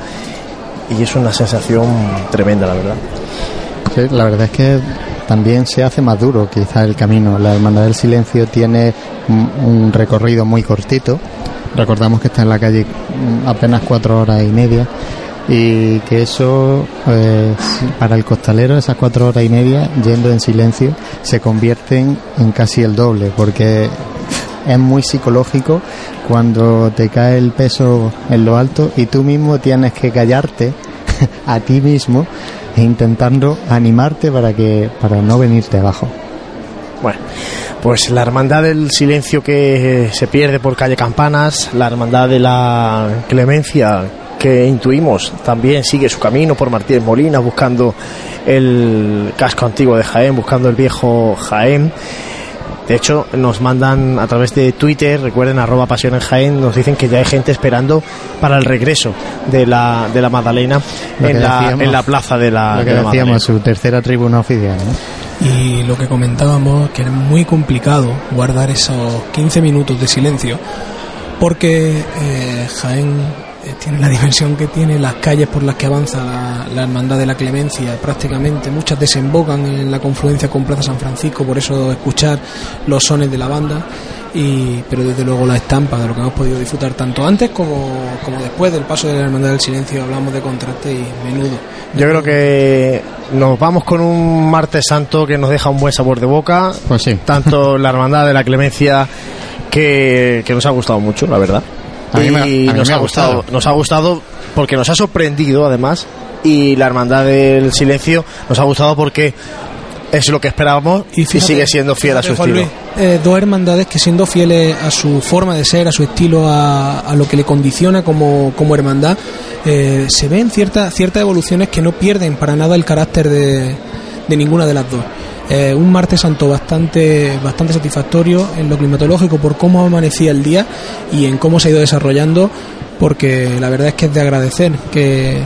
Speaker 2: y es una sensación tremenda, la verdad.
Speaker 1: La verdad es que también se hace más duro quizá el camino. La Hermandad del Silencio tiene un, recorrido muy cortito. Recordamos que está en la calle apenas cuatro horas y media y que eso sí, para el costalero esas cuatro horas y media yendo en silencio se convierten en casi el doble porque es muy psicológico cuando te cae el peso en lo alto y tú mismo tienes que callarte a ti mismo e intentando animarte para que para no venirte abajo.
Speaker 2: Bueno, pues la hermandad del silencio que se pierde por calle Campanas, la hermandad de la clemencia que intuimos también sigue su camino por Martínez Molina buscando el casco antiguo de Jaén, buscando el viejo Jaén. De hecho, nos mandan a través de Twitter, recuerden, arroba pasión en Jaén, nos dicen que ya hay gente esperando para el regreso de la, de la Magdalena en la,
Speaker 1: decíamos-
Speaker 2: en la plaza de la,
Speaker 1: Lo que
Speaker 2: de la
Speaker 1: decíamos, su tercera tribuna oficial. ¿no?
Speaker 3: Y lo que comentábamos, que era muy complicado guardar esos 15 minutos de silencio, porque eh, Jaén tiene la dimensión que tiene, las calles por las que avanza la, la Hermandad de la Clemencia, prácticamente muchas desembocan en la confluencia con Plaza San Francisco, por eso escuchar los sones de la banda. Y, pero desde luego la estampa de lo que hemos podido disfrutar tanto antes como, como después del paso de la Hermandad del Silencio hablamos de contraste y menudo.
Speaker 2: Yo creo que nos vamos con un martes santo que nos deja un buen sabor de boca.
Speaker 1: Pues sí.
Speaker 2: Tanto la hermandad de la clemencia que, que nos ha gustado mucho, la verdad.
Speaker 1: A mí me- a
Speaker 2: y
Speaker 1: mí
Speaker 2: nos
Speaker 1: me
Speaker 2: ha gustado,
Speaker 1: gustado.
Speaker 2: nos ha gustado porque nos ha sorprendido además. Y la hermandad del silencio nos ha gustado porque es lo que esperábamos y,
Speaker 3: fíjate-
Speaker 2: sigue siendo fiel a su
Speaker 3: Juan
Speaker 2: estilo.
Speaker 3: Luis, eh, dos hermandades que siendo fieles a su forma de ser, a su estilo, a, a lo que le condiciona como, como hermandad, eh, se ven ciertas ciertas evoluciones que no pierden para nada el carácter de, de ninguna de las dos. Eh, un martes santo bastante bastante satisfactorio en lo climatológico por cómo amanecía el día y en cómo se ha ido desarrollando porque la verdad es que es de agradecer que,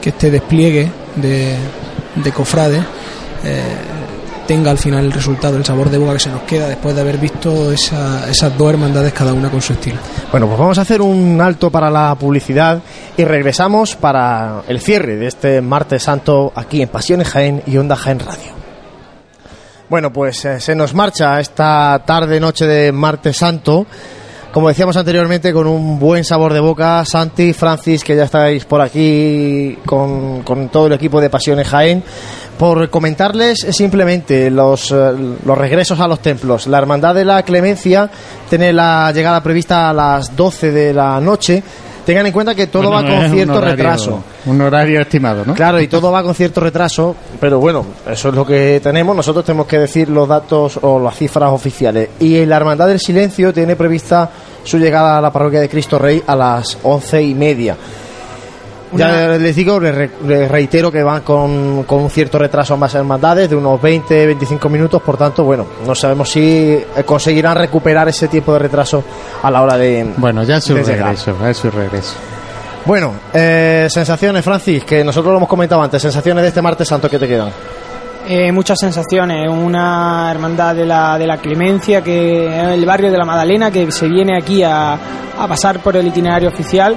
Speaker 3: que este despliegue de, de cofrades eh, tenga al final el resultado, el sabor de boca que se nos queda después de haber visto esa- esas dos hermandades cada una con su estilo.
Speaker 2: Bueno, pues vamos a hacer un alto para la publicidad y regresamos para el cierre de este martes santo aquí en Pasiones Jaén y Onda Jaén Radio. Bueno, pues eh, se nos marcha esta tarde noche de martes santo. Como decíamos anteriormente, con un buen sabor de boca, Santi, Francis, que ya estáis por aquí con, con todo el equipo de Pasiones Jaén, por comentarles simplemente los, eh, los regresos a los templos. La Hermandad de la Clemencia tiene la llegada prevista a las 12 de la noche. Tengan en cuenta que todo
Speaker 1: Bueno,
Speaker 2: va con
Speaker 1: un
Speaker 2: cierto
Speaker 1: horario-
Speaker 2: retraso.
Speaker 1: Un horario estimado, ¿no?
Speaker 2: Claro, y todo va con cierto retraso, pero bueno, eso es lo que tenemos. Nosotros tenemos que decir los datos o las cifras oficiales. Y la Hermandad del Silencio tiene prevista su llegada a la parroquia de Cristo Rey a las once y media. Ya les digo, les, re- les reitero que van con, con un cierto retraso ambas hermandades, de unos 20-25 minutos, por tanto, bueno, no sabemos si eh, conseguirán recuperar ese tiempo de retraso a la hora de...
Speaker 1: Bueno, ya es su regreso, es su regreso.
Speaker 2: Bueno, eh, sensaciones, Francis, que nosotros lo hemos comentado antes, sensaciones de este martes santo que te quedan.
Speaker 4: Eh, muchas sensaciones, una hermandad de la, de la clemencia, que es el barrio de la Madalena, que se viene aquí a, a pasar por el itinerario oficial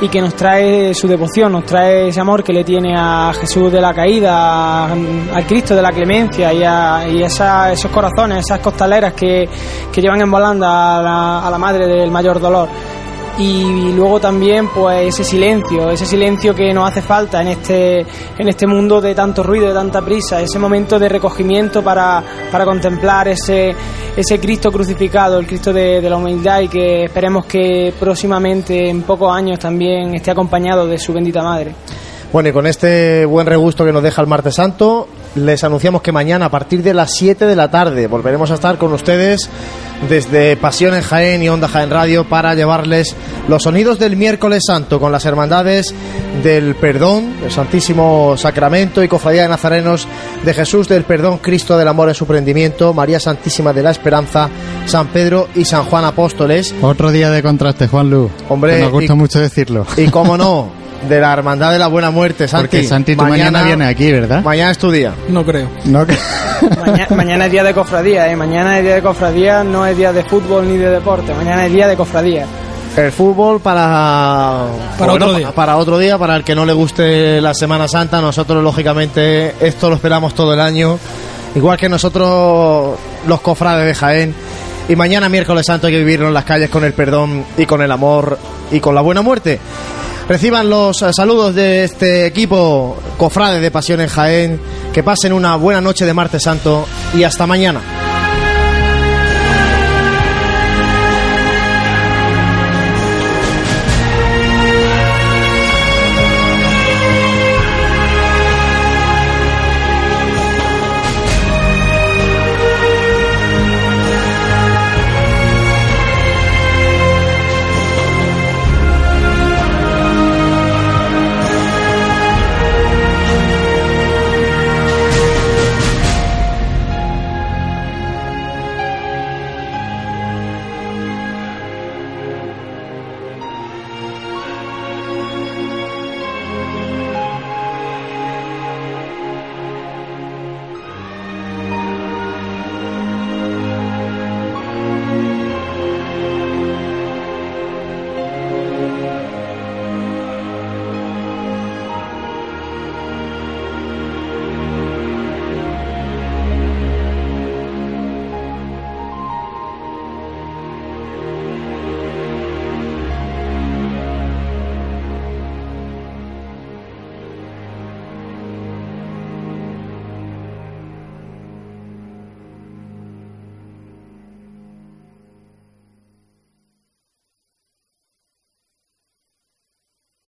Speaker 4: y que nos trae su devoción, nos trae ese amor que le tiene a Jesús de la caída, al Cristo de la clemencia y a y esa- esos corazones, esas costaleras que, que llevan en volanda a la, a la madre del mayor dolor y luego también pues ese silencio, ese silencio que nos hace falta en este en este mundo de tanto ruido, de tanta prisa, ese momento de recogimiento para, para contemplar ese ese Cristo crucificado, el Cristo de, de la humildad y que esperemos que próximamente en pocos años también esté acompañado de su bendita madre.
Speaker 2: Bueno, y con este buen regusto que nos deja el martes santo, les anunciamos que mañana a partir de las 7 de la tarde volveremos a estar con ustedes desde Pasión en Jaén y Onda Jaén Radio para llevarles los sonidos del miércoles santo con las hermandades del perdón, el Santísimo Sacramento y Cofradía de Nazarenos de Jesús del Perdón, Cristo del Amor en su prendimiento, María Santísima de la Esperanza, San Pedro y San Juan Apóstoles.
Speaker 1: Otro día de contraste, Juan Lu.
Speaker 2: Hombre,
Speaker 1: que nos gusta
Speaker 2: y-
Speaker 1: mucho decirlo.
Speaker 2: Y cómo no, de la Hermandad de la Buena Muerte, Santi.
Speaker 1: Porque Santi, tú mañana, vienes aquí, ¿verdad?
Speaker 2: Mañana es tu día.
Speaker 3: No creo.
Speaker 1: No,
Speaker 4: Mañana, mañana es día de cofradía, ¿eh? mañana es día de cofradía, no es día de fútbol ni de deporte, mañana es día de cofradía.
Speaker 2: El fútbol para
Speaker 3: Para otro día.
Speaker 2: para otro día, para el que no le guste la Semana Santa, nosotros lógicamente esto lo esperamos todo el año, igual que nosotros los cofrades de Jaén. Y mañana miércoles santo hay que vivirlo en las calles con el perdón y con el amor y con la buena muerte. Reciban los eh, saludos de este equipo cofrade de Pasión en Jaén. Que pasen una buena noche de martes santo y hasta mañana.